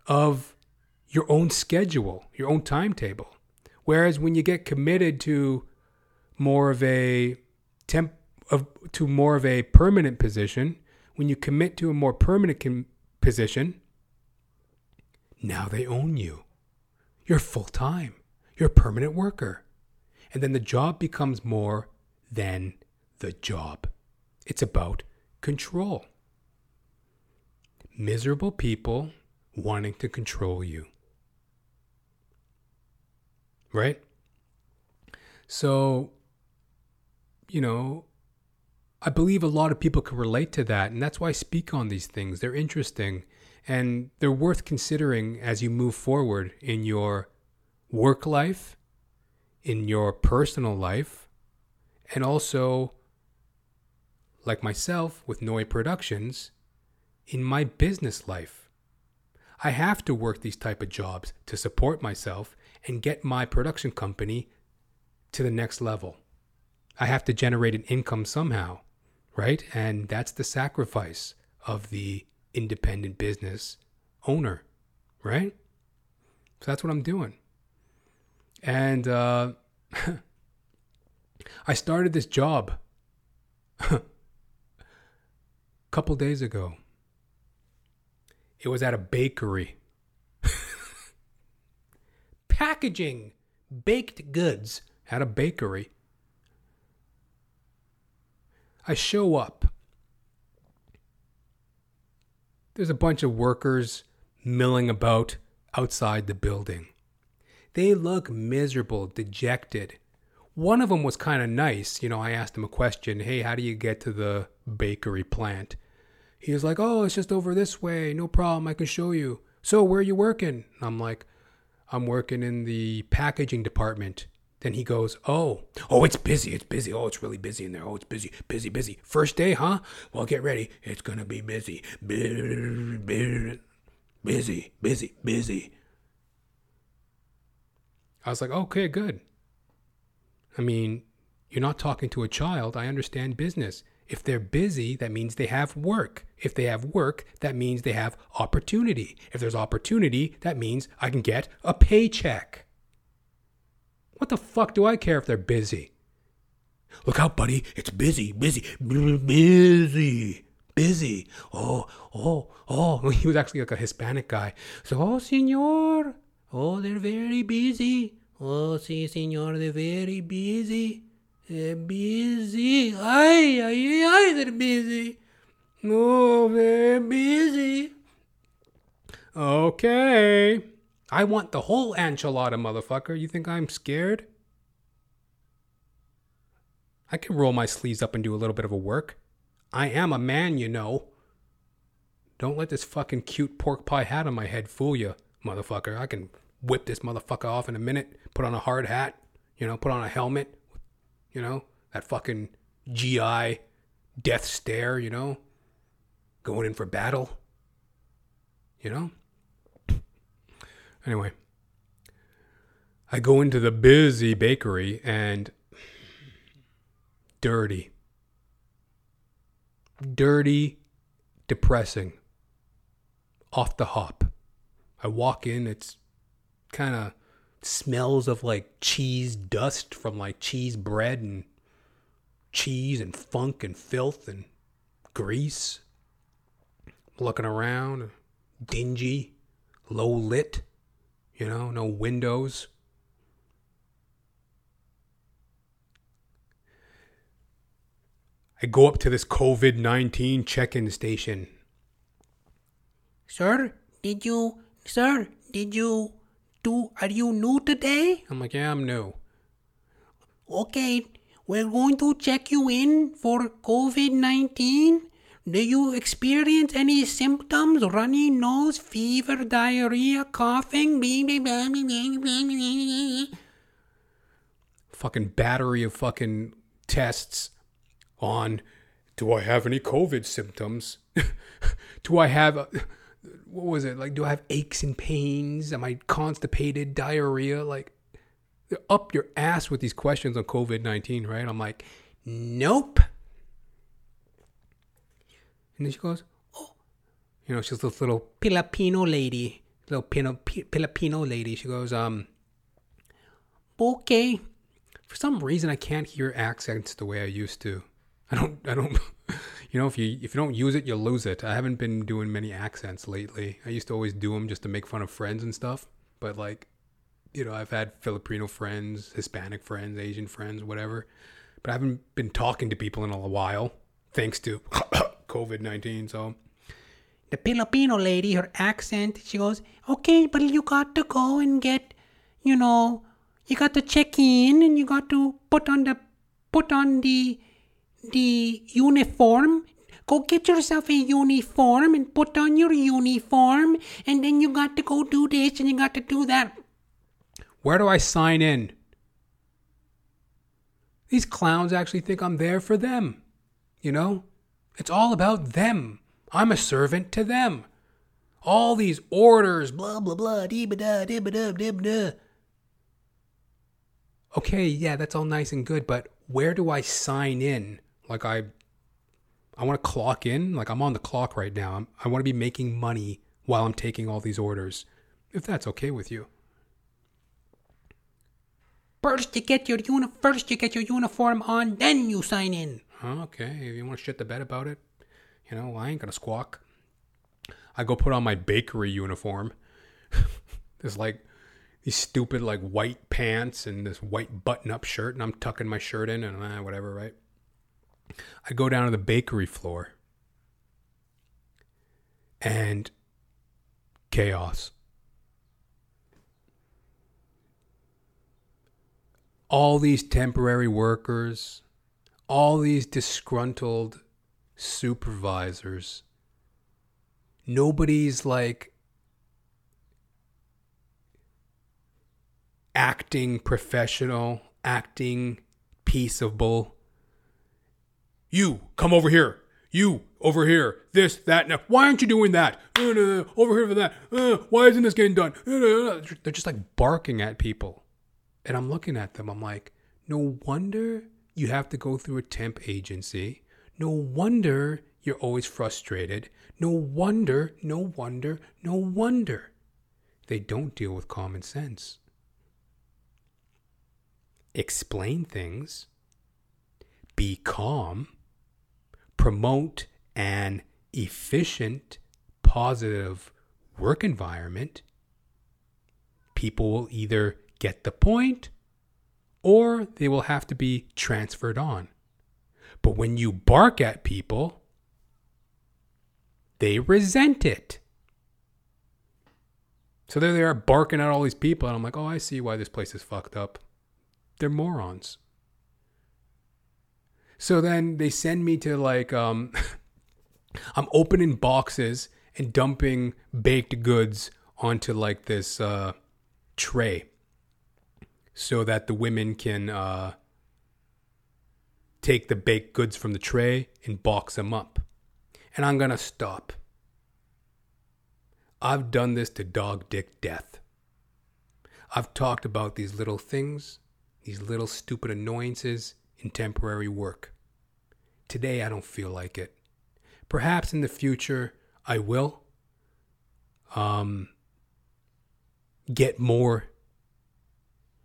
of your own schedule, your own timetable. Whereas when you get committed to more of a temp of, to more of a permanent position, when you commit to a more permanent com- position, now they own you. You're full time. You're a permanent worker. And then the job becomes more than the job. It's about control. Miserable people wanting to control you. Right? So, you know, I believe a lot of people can relate to that, and that's why I speak on these things. They're interesting and they're worth considering as you move forward in your work life, in your personal life, and also, like myself with Noi Productions, in my business life. I have to work these type of jobs to support myself and get my production company to the next level. I have to generate an income somehow right? And that's the sacrifice of the independent business owner, right? So that's what I'm doing. And uh, I started this job a couple days ago. It was at a bakery. Packaging baked goods at a bakery. I show up. There's a bunch of workers milling about outside the building. They look miserable, dejected. One of them was kind of nice. You know, I asked him a question Hey, how do you get to the bakery plant? He was like, Oh, it's just over this way. No problem. I can show you. So, where are you working? I'm like, I'm working in the packaging department. Then he goes, Oh, oh, it's busy. It's busy. Oh, it's really busy in there. Oh, it's busy, busy, busy. First day, huh? Well, get ready. It's going to be busy. Busy, busy, busy, busy. I was like, Okay, good. I mean, you're not talking to a child. I understand business. If they're busy, that means they have work. If they have work, that means they have opportunity. If there's opportunity, that means I can get a paycheck. What the fuck do I care if they're busy? Look out, buddy. It's busy, busy, busy, busy. Oh, oh, oh. He was actually like a Hispanic guy. So, oh, senor. Oh, they're very busy. Oh, si, senor, they're very busy. They're busy. Ay, ay, ay, they're busy. Oh, they're busy. Okay. I want the whole enchilada, motherfucker. You think I'm scared? I can roll my sleeves up and do a little bit of a work. I am a man, you know. Don't let this fucking cute pork pie hat on my head fool you, motherfucker. I can whip this motherfucker off in a minute, put on a hard hat, you know, put on a helmet, you know, that fucking GI death stare, you know, going in for battle, you know. Anyway, I go into the busy bakery and dirty, dirty, depressing, off the hop. I walk in, it's kind of smells of like cheese dust from like cheese bread and cheese and funk and filth and grease. Looking around, dingy, low lit, you know, no windows. I go up to this COVID 19 check in station. Sir, did you, sir, did you do, are you new today? I'm like, yeah, I'm new. Okay, we're going to check you in for COVID 19. Do you experience any symptoms? Runny nose, fever, diarrhea, coughing? Fucking battery of fucking tests on do I have any COVID symptoms? do I have, uh, what was it? Like, do I have aches and pains? Am I constipated, diarrhea? Like, up your ass with these questions on COVID 19, right? I'm like, nope. And then she goes, oh, you know, she's this little Filipino lady, little Pino, P- Filipino lady. She goes, um, okay. For some reason, I can't hear accents the way I used to. I don't, I don't, you know, if you if you don't use it, you lose it. I haven't been doing many accents lately. I used to always do them just to make fun of friends and stuff. But like, you know, I've had Filipino friends, Hispanic friends, Asian friends, whatever. But I haven't been talking to people in a while, thanks to COVID nineteen. So The Filipino lady, her accent, she goes, okay, but you got to go and get, you know, you got to check in and you got to put on the, put on the, the uniform. Go get yourself a uniform and put on your uniform and then you got to go do this and you got to do that. where do I sign in? These clowns actually think I'm there for them. You know? It's all about them. I'm a servant to them. All these orders, blah, blah, blah, dee ba da, dee ba da, dee ba da. Okay, yeah, that's all nice and good, but where do I sign in? Like, I. I want to clock in. Like, I'm on the clock right now. I'm, I want to be making money while I'm taking all these orders, if that's okay with you. First you get your uni- first you get your uniform on, then you sign in. Okay, if you want to shit the bed about it, you know, I ain't gonna squawk. I go put on my bakery uniform. There's like these stupid like white pants and this white button-up shirt, and I'm tucking my shirt in and eh, whatever, right? I go down to the bakery floor, and chaos. All these temporary workers, all these disgruntled supervisors. Nobody's like acting professional, acting peaceable. You come over here. You over here. This, that, now. Why aren't you doing that? Over here for that. Uh, why isn't this getting done? They're just like barking at people. And I'm looking at them. I'm like, no wonder you have to go through a temp agency. No wonder you're always frustrated. No wonder, no wonder, no wonder they don't deal with common sense. Explain things, be calm, promote an efficient, positive work environment. People will either get the point or they will have to be transferred on. But when you bark at people, they resent it. So there they are barking at all these people, and I'm like, oh, I see why this place is fucked up. They're morons. So then they send me to like, um, I'm opening boxes and dumping baked goods onto like this uh, tray so that the women can uh, take the baked goods from the tray and box them up. And I'm going to stop. I've done this to dog dick death. I've talked about these little things, these little stupid annoyances in temporary work. Today, I don't feel like it. Perhaps in the future, I will um, get more.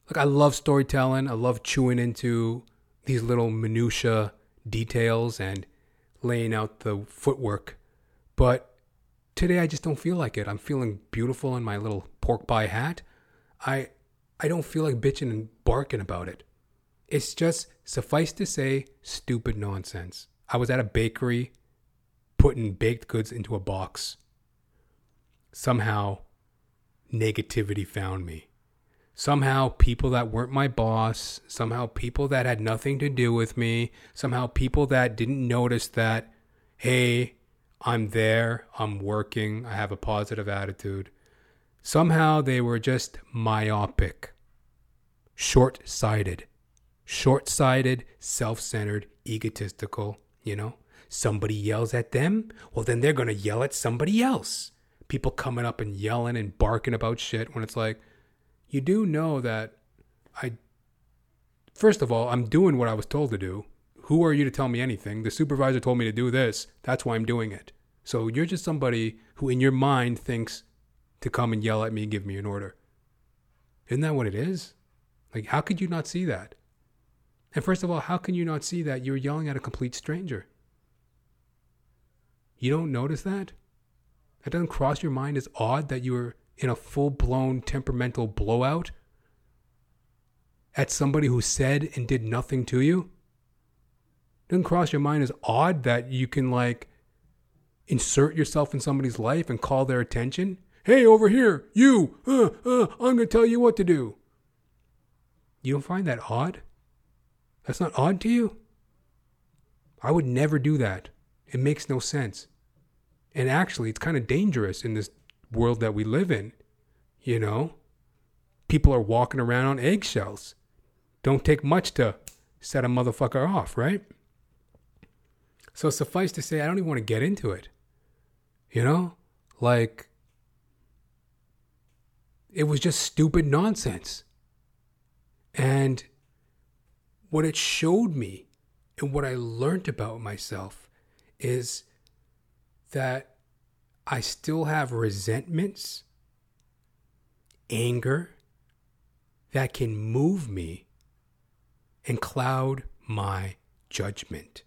Like, I love storytelling, I love chewing into these little minutia details and laying out the footwork. But today I just don't feel like it. I'm feeling beautiful in my little pork pie hat. I I don't feel like bitching and barking about it. It's just suffice to say stupid nonsense. I was at a bakery putting baked goods into a box. Somehow negativity found me. Somehow, people that weren't my boss, somehow, people that had nothing to do with me, somehow, people that didn't notice that, hey, I'm there, I'm working, I have a positive attitude. Somehow, they were just myopic, short sighted, short sighted, self centered, egotistical, you know? Somebody yells at them, well, then they're going to yell at somebody else. People coming up and yelling and barking about shit when it's like, you do know that I, first of all, I'm doing what I was told to do. Who are you to tell me anything? The supervisor told me to do this. That's why I'm doing it. So you're just somebody who, in your mind, thinks to come and yell at me and give me an order. Isn't that what it is? Like, how could you not see that? And first of all, how can you not see that you're yelling at a complete stranger? You don't notice that? That doesn't cross your mind as odd that you're in a full blown temperamental blowout at somebody who said and did nothing to you? Doesn't cross your mind as odd that you can like insert yourself in somebody's life and call their attention? Hey, over here, you, uh, uh, I'm going to tell you what to do. You don't find that odd? That's not odd to you? I would never do that. It makes no sense. And actually, it's kind of dangerous in this world that we live in. You know, people are walking around on eggshells. Don't take much to set a motherfucker off, right? So suffice to say, I don't even want to get into it. You know, like it was just stupid nonsense. And what it showed me and what I learned about myself is that I still have resentments, anger that can move me and cloud my judgment.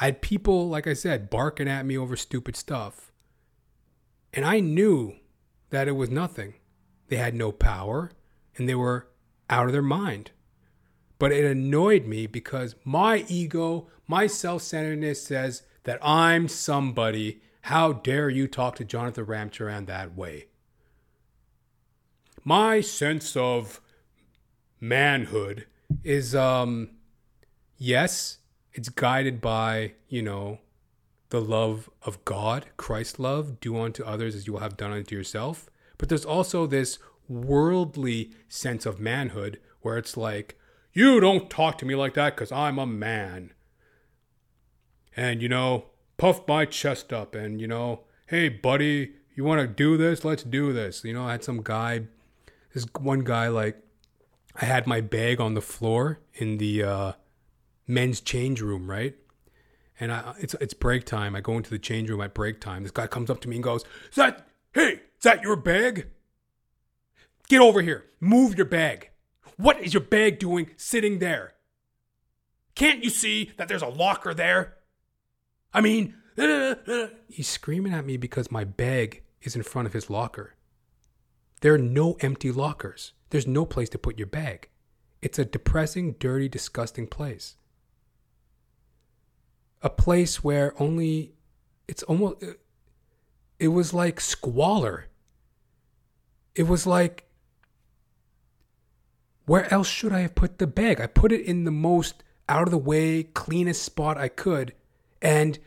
I had people, like I said, barking at me over stupid stuff. And I knew that it was nothing. They had no power and they were out of their mind. But it annoyed me because my ego, my self centeredness says that I'm somebody. How dare you talk to Jonathan Ramcharan that way? My sense of manhood is, um, yes, it's guided by, you know, the love of God, Christ love, do unto others as you will have done unto yourself. But there's also this worldly sense of manhood where it's like, you don't talk to me like that because I'm a man. And, you know, puff my chest up and, you know, hey, buddy, you want to do this? Let's do this. You know, I had some guy, this one guy, like, I had my bag on the floor in the uh, men's change room, right? And I, it's it's break time. I go into the change room at break time. This guy comes up to me and goes, "Is that hey? Is that your bag? Get over here. Move your bag. What is your bag doing sitting there? Can't you see that there's a locker there? I mean, he's screaming at me because my bag is in front of his locker. There are no empty lockers. There's no place to put your bag. It's a depressing, dirty, disgusting place. A place where only it's almost it was like squalor. It was like where else should I have put the bag? I put it in the most out of the way, cleanest spot I could. And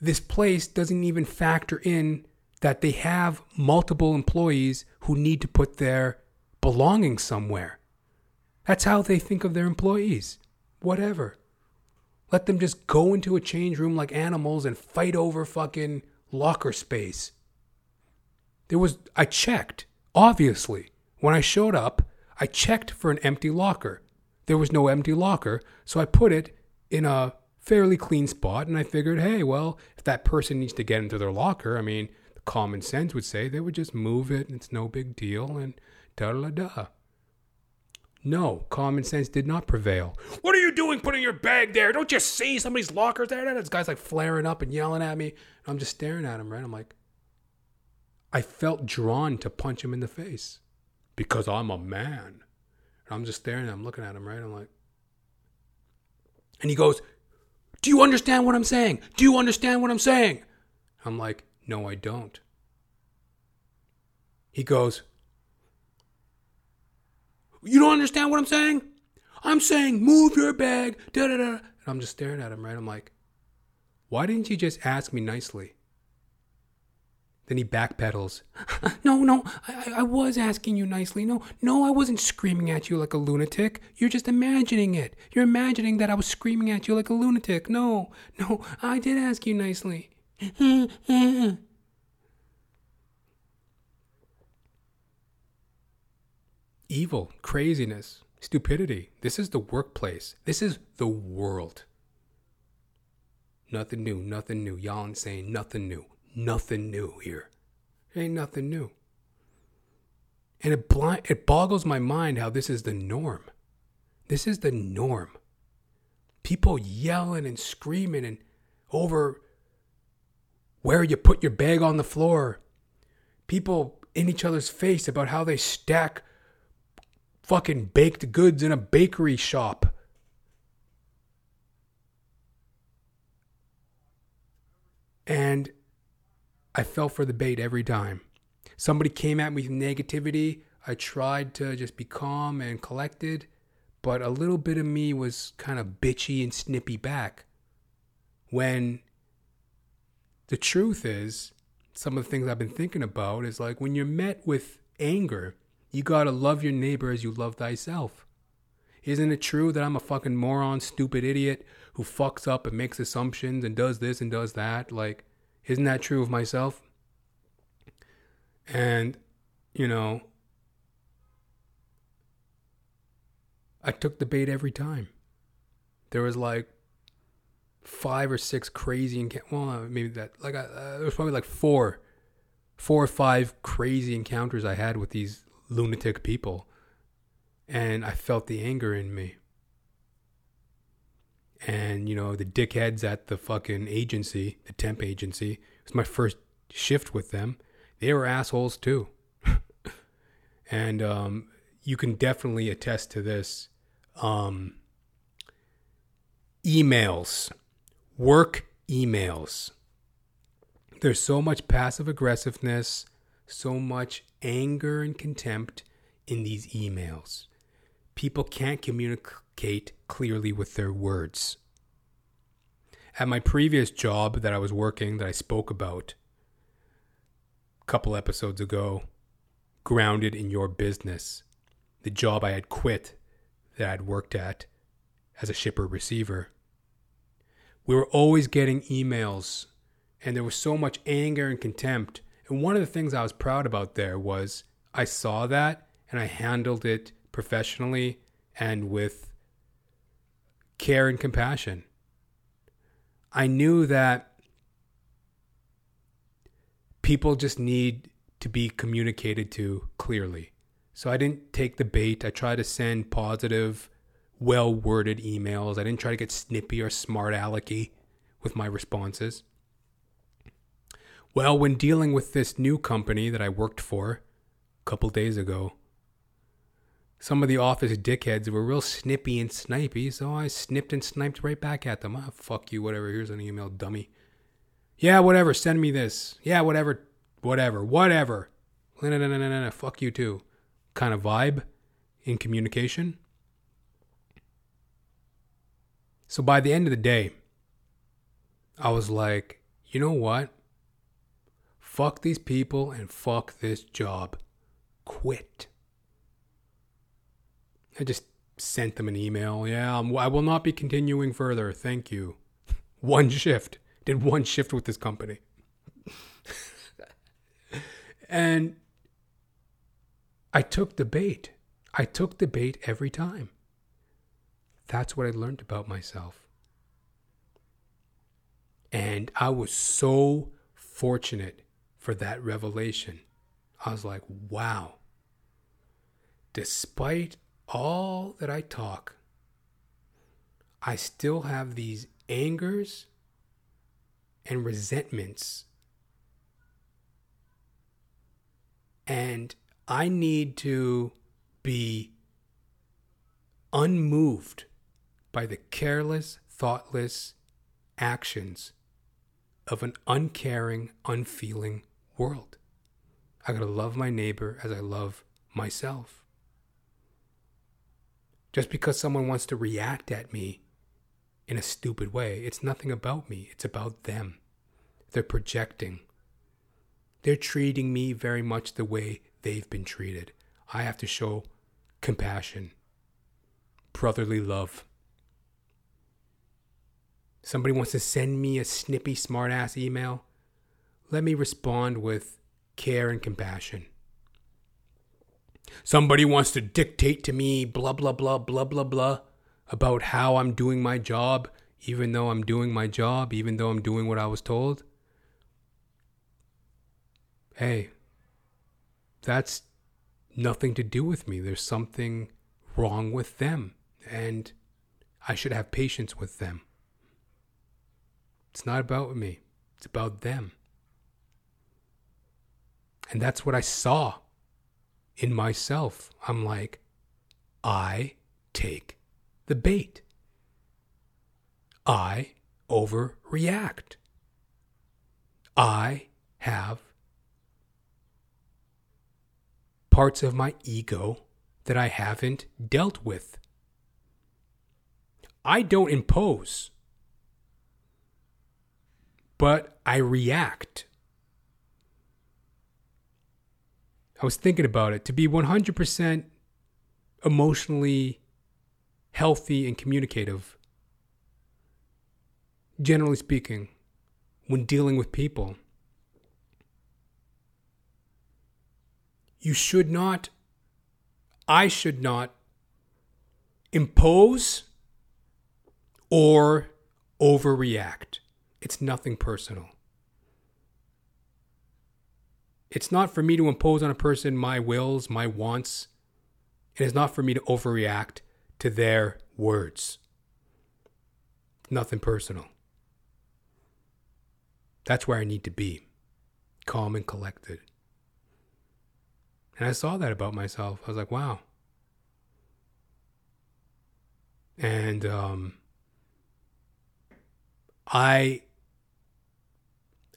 this place doesn't even factor in that they have multiple employees who need to put their belongings somewhere. That's how they think of their employees. Whatever. Let them just go into a change room like animals and fight over fucking locker space. There was, I checked, obviously. When I showed up, I checked for an empty locker. There was no empty locker, so I put it in a fairly clean spot and I figured, hey, well, if that person needs to get into their locker, I mean, common sense would say they would just move it and it's no big deal and da da da. No, common sense did not prevail. What are you doing putting your bag there? Don't you see somebody's lockers there? This guy's like flaring up and yelling at me. I'm just staring at him, right? I'm like, I felt drawn to punch him in the face because I'm a man. And I'm just staring him, looking at him, right? I'm like, and he goes, Do you understand what I'm saying? Do you understand what I'm saying? I'm like, No, I don't. He goes, You don't understand what I'm saying? I'm saying move your bag, da da da. And I'm just staring at him, right? I'm like, Why didn't you just ask me nicely? Then he backpedals. no, no, I, I was asking you nicely. No, no, I wasn't screaming at you like a lunatic. You're just imagining it. You're imagining that I was screaming at you like a lunatic. No, no, I did ask you nicely. Evil, craziness, stupidity. This is the workplace. This is the world. Nothing new, nothing new. Y'all ain't saying nothing new nothing new here. ain't nothing new. And it blind, it boggles my mind how this is the norm. This is the norm. People yelling and screaming and over where you put your bag on the floor. People in each other's face about how they stack fucking baked goods in a bakery shop. And I fell for the bait every time. Somebody came at me with negativity. I tried to just be calm and collected, but a little bit of me was kind of bitchy and snippy back. When the truth is, some of the things I've been thinking about is like when you're met with anger, you gotta love your neighbor as you love thyself. Isn't it true that I'm a fucking moron, stupid idiot who fucks up and makes assumptions and does this and does that? Like, isn't that true of myself? And, you know, I took the bait every time. There was like five or six crazy encounter. Well, maybe that like uh, there was probably like four, four or five crazy encounters I had with these lunatic people, and I felt the anger in me. And you know the dickheads at the fucking agency, the temp agency. It was my first shift with them. They were assholes too, and um, you can definitely attest to this. Um, emails, work emails. There's so much passive aggressiveness, so much anger and contempt in these emails. People can't communicate clearly with their words. At my previous job that I was working, that I spoke about a couple episodes ago, grounded in your business, the job I had quit that I'd worked at as a shipper receiver. We were always getting emails, and there was so much anger and contempt. And one of the things I was proud about there was I saw that and I handled it professionally and with care and compassion. I knew that people just need to be communicated to clearly. So I didn't take the bait. I tried to send positive, well worded emails. I didn't try to get snippy or smart alecky with my responses. Well, when dealing with this new company that I worked for a couple days ago, some of the office dickheads were real snippy and snipey, so I snipped and sniped right back at them. Ah, fuck you, whatever. Here's an email, dummy. Yeah, whatever. Send me this. Yeah, whatever. Whatever. Whatever. No, no, no, no, no. Fuck you too. Kind of vibe in communication. So by the end of the day, I was like, you know what? Fuck these people and fuck this job. Quit. I just sent them an email. Yeah, I'm, I will not be continuing further. Thank you. One shift. Did one shift with this company. and I took the bait. I took the bait every time. That's what I learned about myself. And I was so fortunate for that revelation. I was like, wow. Despite all that I talk, I still have these angers and resentments. And I need to be unmoved by the careless, thoughtless actions of an uncaring, unfeeling world. I gotta love my neighbor as I love myself. Just because someone wants to react at me in a stupid way, it's nothing about me, it's about them. They're projecting. They're treating me very much the way they've been treated. I have to show compassion, brotherly love. Somebody wants to send me a snippy, smartass email. Let me respond with care and compassion. Somebody wants to dictate to me blah, blah, blah, blah, blah, blah about how I'm doing my job, even though I'm doing my job, even though I'm doing what I was told. Hey, that's nothing to do with me. There's something wrong with them, and I should have patience with them. It's not about me, it's about them. And that's what I saw in myself. I'm like, I take the bait. I overreact. I have parts of my ego that I haven't dealt with. I don't impose, but I react. I was thinking about it to be 100% emotionally healthy and communicative. Generally speaking, when dealing with people, you should not, I should not impose or overreact. It's nothing personal. It's not for me to impose on a person my wills, my wants. It is not for me to overreact to their words. Nothing personal. That's where I need to be calm and collected. And I saw that about myself. I was like, wow. And um, I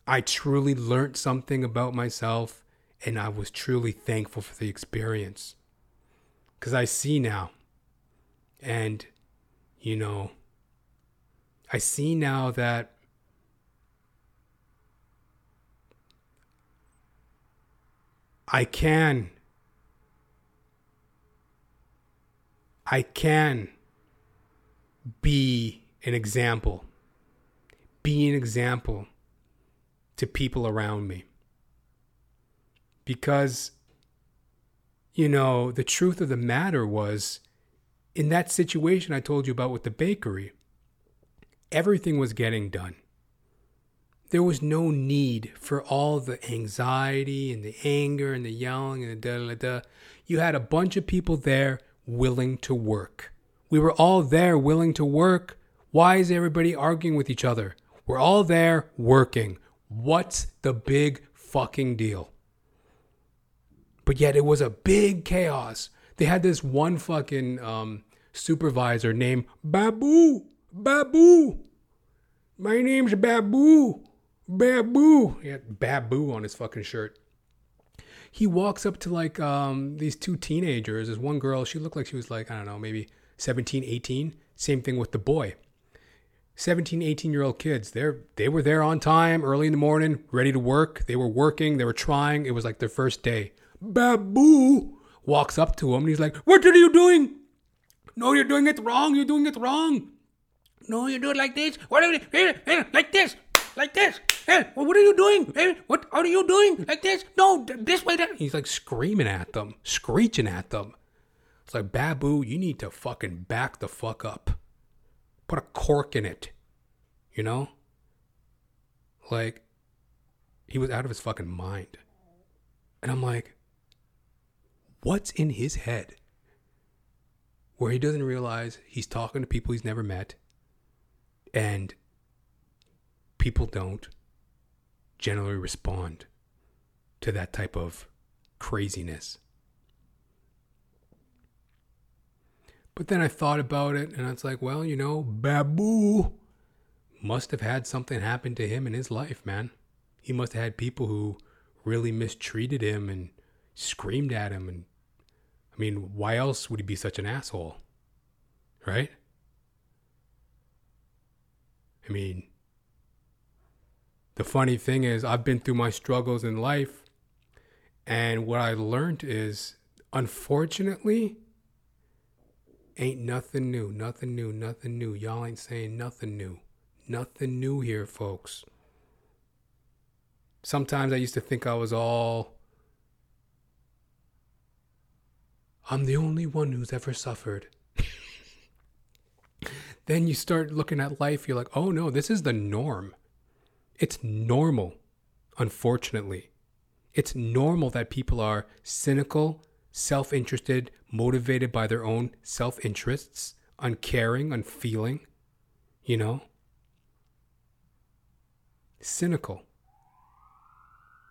I truly learned something about myself and I was truly thankful for the experience. Cuz I see now and you know I see now that I can I can be an example. Be an example to people around me. Because, you know, the truth of the matter was in that situation I told you about with the bakery, everything was getting done. There was no need for all the anxiety and the anger and the yelling and the da da da. You had a bunch of people there willing to work. We were all there willing to work. Why is everybody arguing with each other? We're all there working. What's the big fucking deal? But yet it was a big chaos. They had this one fucking um, supervisor named Babu. Babu. My name's Babu. Babu. He had Babu on his fucking shirt. He walks up to like um, these two teenagers. There's one girl, she looked like she was like, I don't know, maybe 17, 18. Same thing with the boy. 17, 18 year old kids. They're they were there on time, early in the morning, ready to work. They were working, they were trying. It was like their first day. Babu walks up to him and he's like, What are you doing? No, you're doing it wrong. You're doing it wrong. No, you do it like this. What are you like this? Like this. Hey, what are you doing? What are you doing? Like this? No, this way. That. He's like screaming at them, screeching at them. It's like, Babu, you need to fucking back the fuck up. Put a cork in it. You know? Like, he was out of his fucking mind. And I'm like, what's in his head? Where he doesn't realize he's talking to people he's never met. And people don't generally respond to that type of craziness. But then I thought about it and it's like, well, you know, Babu must have had something happen to him in his life, man. He must have had people who really mistreated him and screamed at him. And I mean, why else would he be such an asshole? Right? I mean, the funny thing is, I've been through my struggles in life, and what I learned is, unfortunately, ain't nothing new, nothing new, nothing new. Y'all ain't saying nothing new. Nothing new here, folks. Sometimes I used to think I was all. I'm the only one who's ever suffered. then you start looking at life, you're like, oh no, this is the norm. It's normal, unfortunately. It's normal that people are cynical, self interested, motivated by their own self interests, uncaring, unfeeling, you know? Cynical.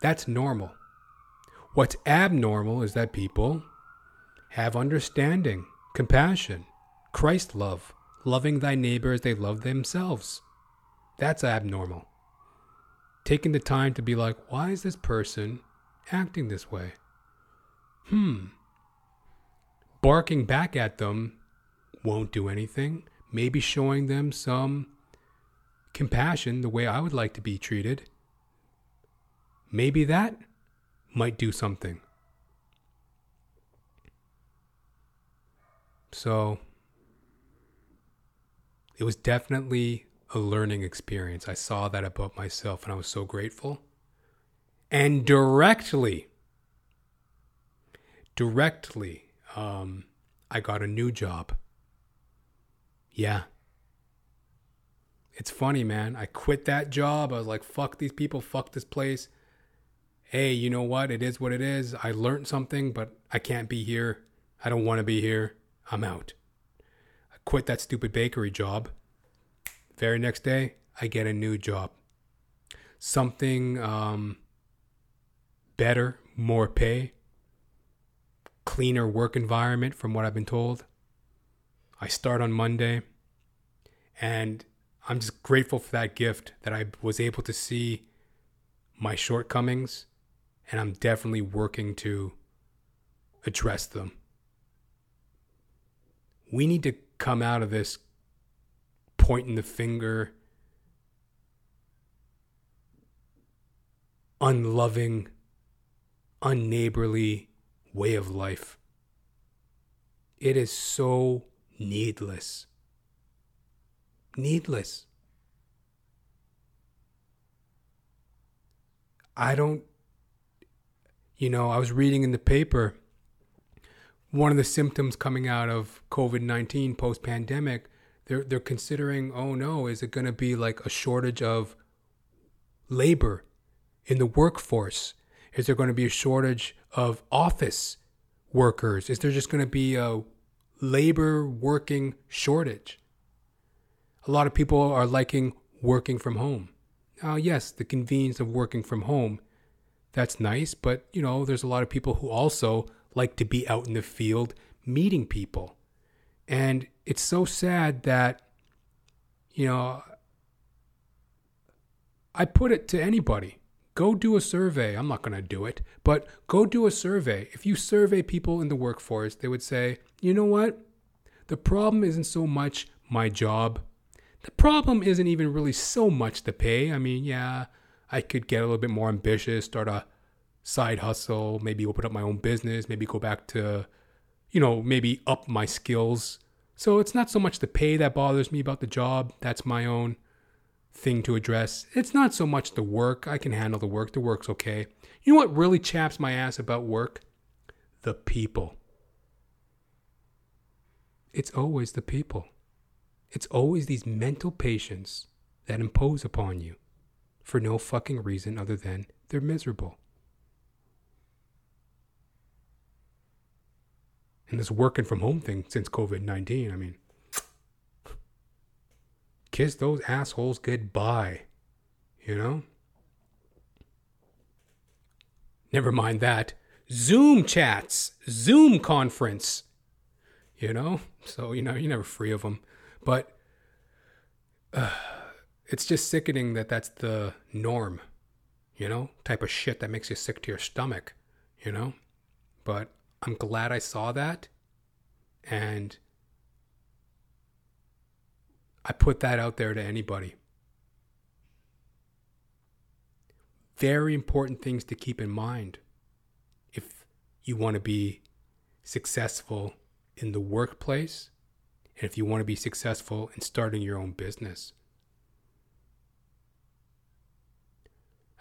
That's normal. What's abnormal is that people have understanding, compassion, Christ love, loving thy neighbor as they love themselves. That's abnormal taking the time to be like, why is this person acting this way? Hmm. Barking back at them won't do anything. Maybe showing them some compassion the way I would like to be treated. Maybe that might do something. So, it was definitely a learning experience. I saw that about myself and I was so grateful. And directly, directly, um, I got a new job. Yeah. it's funny, man. I quit that job. I was like, fuck these people, fuck this place. Hey, you know what? It is what it is. I learned something, but I can't be here. I don't want to be here. I'm out. I quit that stupid bakery job. Very next day, I get a new job. Something um, better, more pay, cleaner work environment from what I've been told. I start on Monday, and I'm just grateful for that gift that I was able to see my shortcomings, and I'm definitely working to address them. We need to come out of this pointing the finger, unloving, unneighborly way of life. It is so needless. Needless. I don't, you know, I was reading in the paper one of the symptoms coming out of COVID 19 post pandemic. They're, they're considering, oh no, is it going to be like a shortage of labor in the workforce? Is there going to be a shortage of office workers? Is there just going to be a labor working shortage? A lot of people are liking working from home. Now, yes, the convenience of working from home, that's nice, but you know, there's a lot of people who also like to be out in the field meeting people. And it's so sad that, you know, I put it to anybody go do a survey. I'm not going to do it, but go do a survey. If you survey people in the workforce, they would say, you know what? The problem isn't so much my job. The problem isn't even really so much the pay. I mean, yeah, I could get a little bit more ambitious, start a side hustle, maybe open up my own business, maybe go back to, you know, maybe up my skills. So it's not so much the pay that bothers me about the job. That's my own thing to address. It's not so much the work. I can handle the work. The work's okay. You know what really chaps my ass about work? The people. It's always the people. It's always these mental patients that impose upon you for no fucking reason other than they're miserable. And this working from home thing since COVID 19, I mean, kiss those assholes goodbye. You know? Never mind that. Zoom chats, Zoom conference. You know? So, you know, you're never free of them. But uh, it's just sickening that that's the norm, you know? Type of shit that makes you sick to your stomach, you know? But I'm glad I saw that. And I put that out there to anybody. Very important things to keep in mind if you want to be successful in the workplace and if you want to be successful in starting your own business.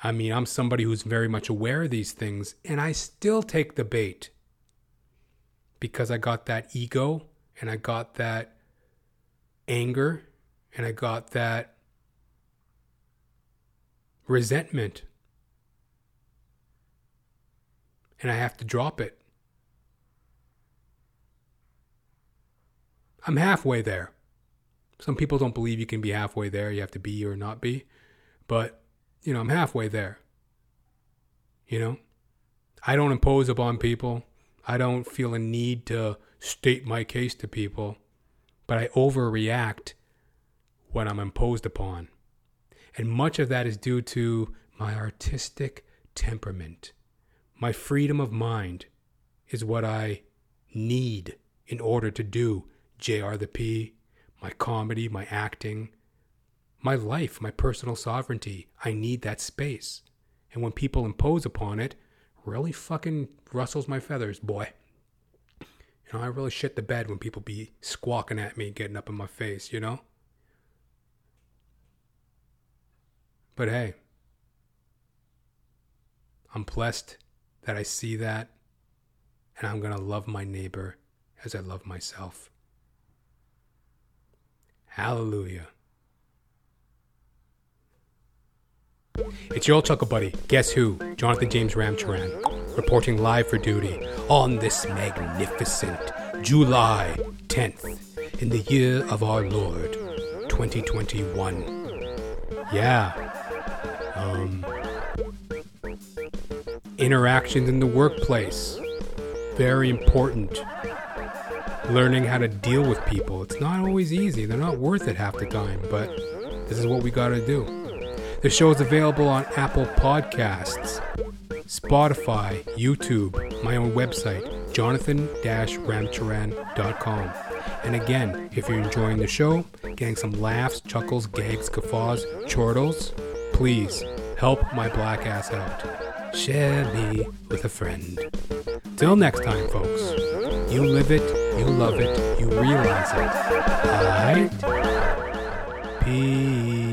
I mean, I'm somebody who's very much aware of these things, and I still take the bait because I got that ego and I got that anger and I got that resentment. And I have to drop it. I'm halfway there. Some people don't believe you can be halfway there. You have to be or not be. But, you know, I'm halfway there. You know? I don't impose upon people. I don't feel a need to state my case to people. But I overreact when I'm imposed upon. And much of that is due to my artistic temperament. My freedom of mind is what I need in order to do JR the P, my comedy, my acting, my life, my personal sovereignty. I need that space. And when people impose upon it, really fucking rustles my feathers, boy. You know, I really shit the bed when people be squawking at me, getting up in my face, you know? But hey, I'm blessed that I see that, and I'm going to love my neighbor as I love myself. Hallelujah. It's your old chuckle buddy. Guess who? Jonathan James Ramcharan, reporting live for duty on this magnificent July 10th in the year of our Lord 2021. Yeah. Um, interactions in the workplace. Very important. Learning how to deal with people. It's not always easy. They're not worth it half the time, but this is what we gotta do. The show is available on Apple Podcasts, Spotify, YouTube, my own website, jonathan-ramcharan.com. And again, if you're enjoying the show, getting some laughs, chuckles, gags, guffaws, chortles, please help my black ass out. Share me with a friend. Till next time, folks. You live it, you love it, you realize it. Alright? Peace.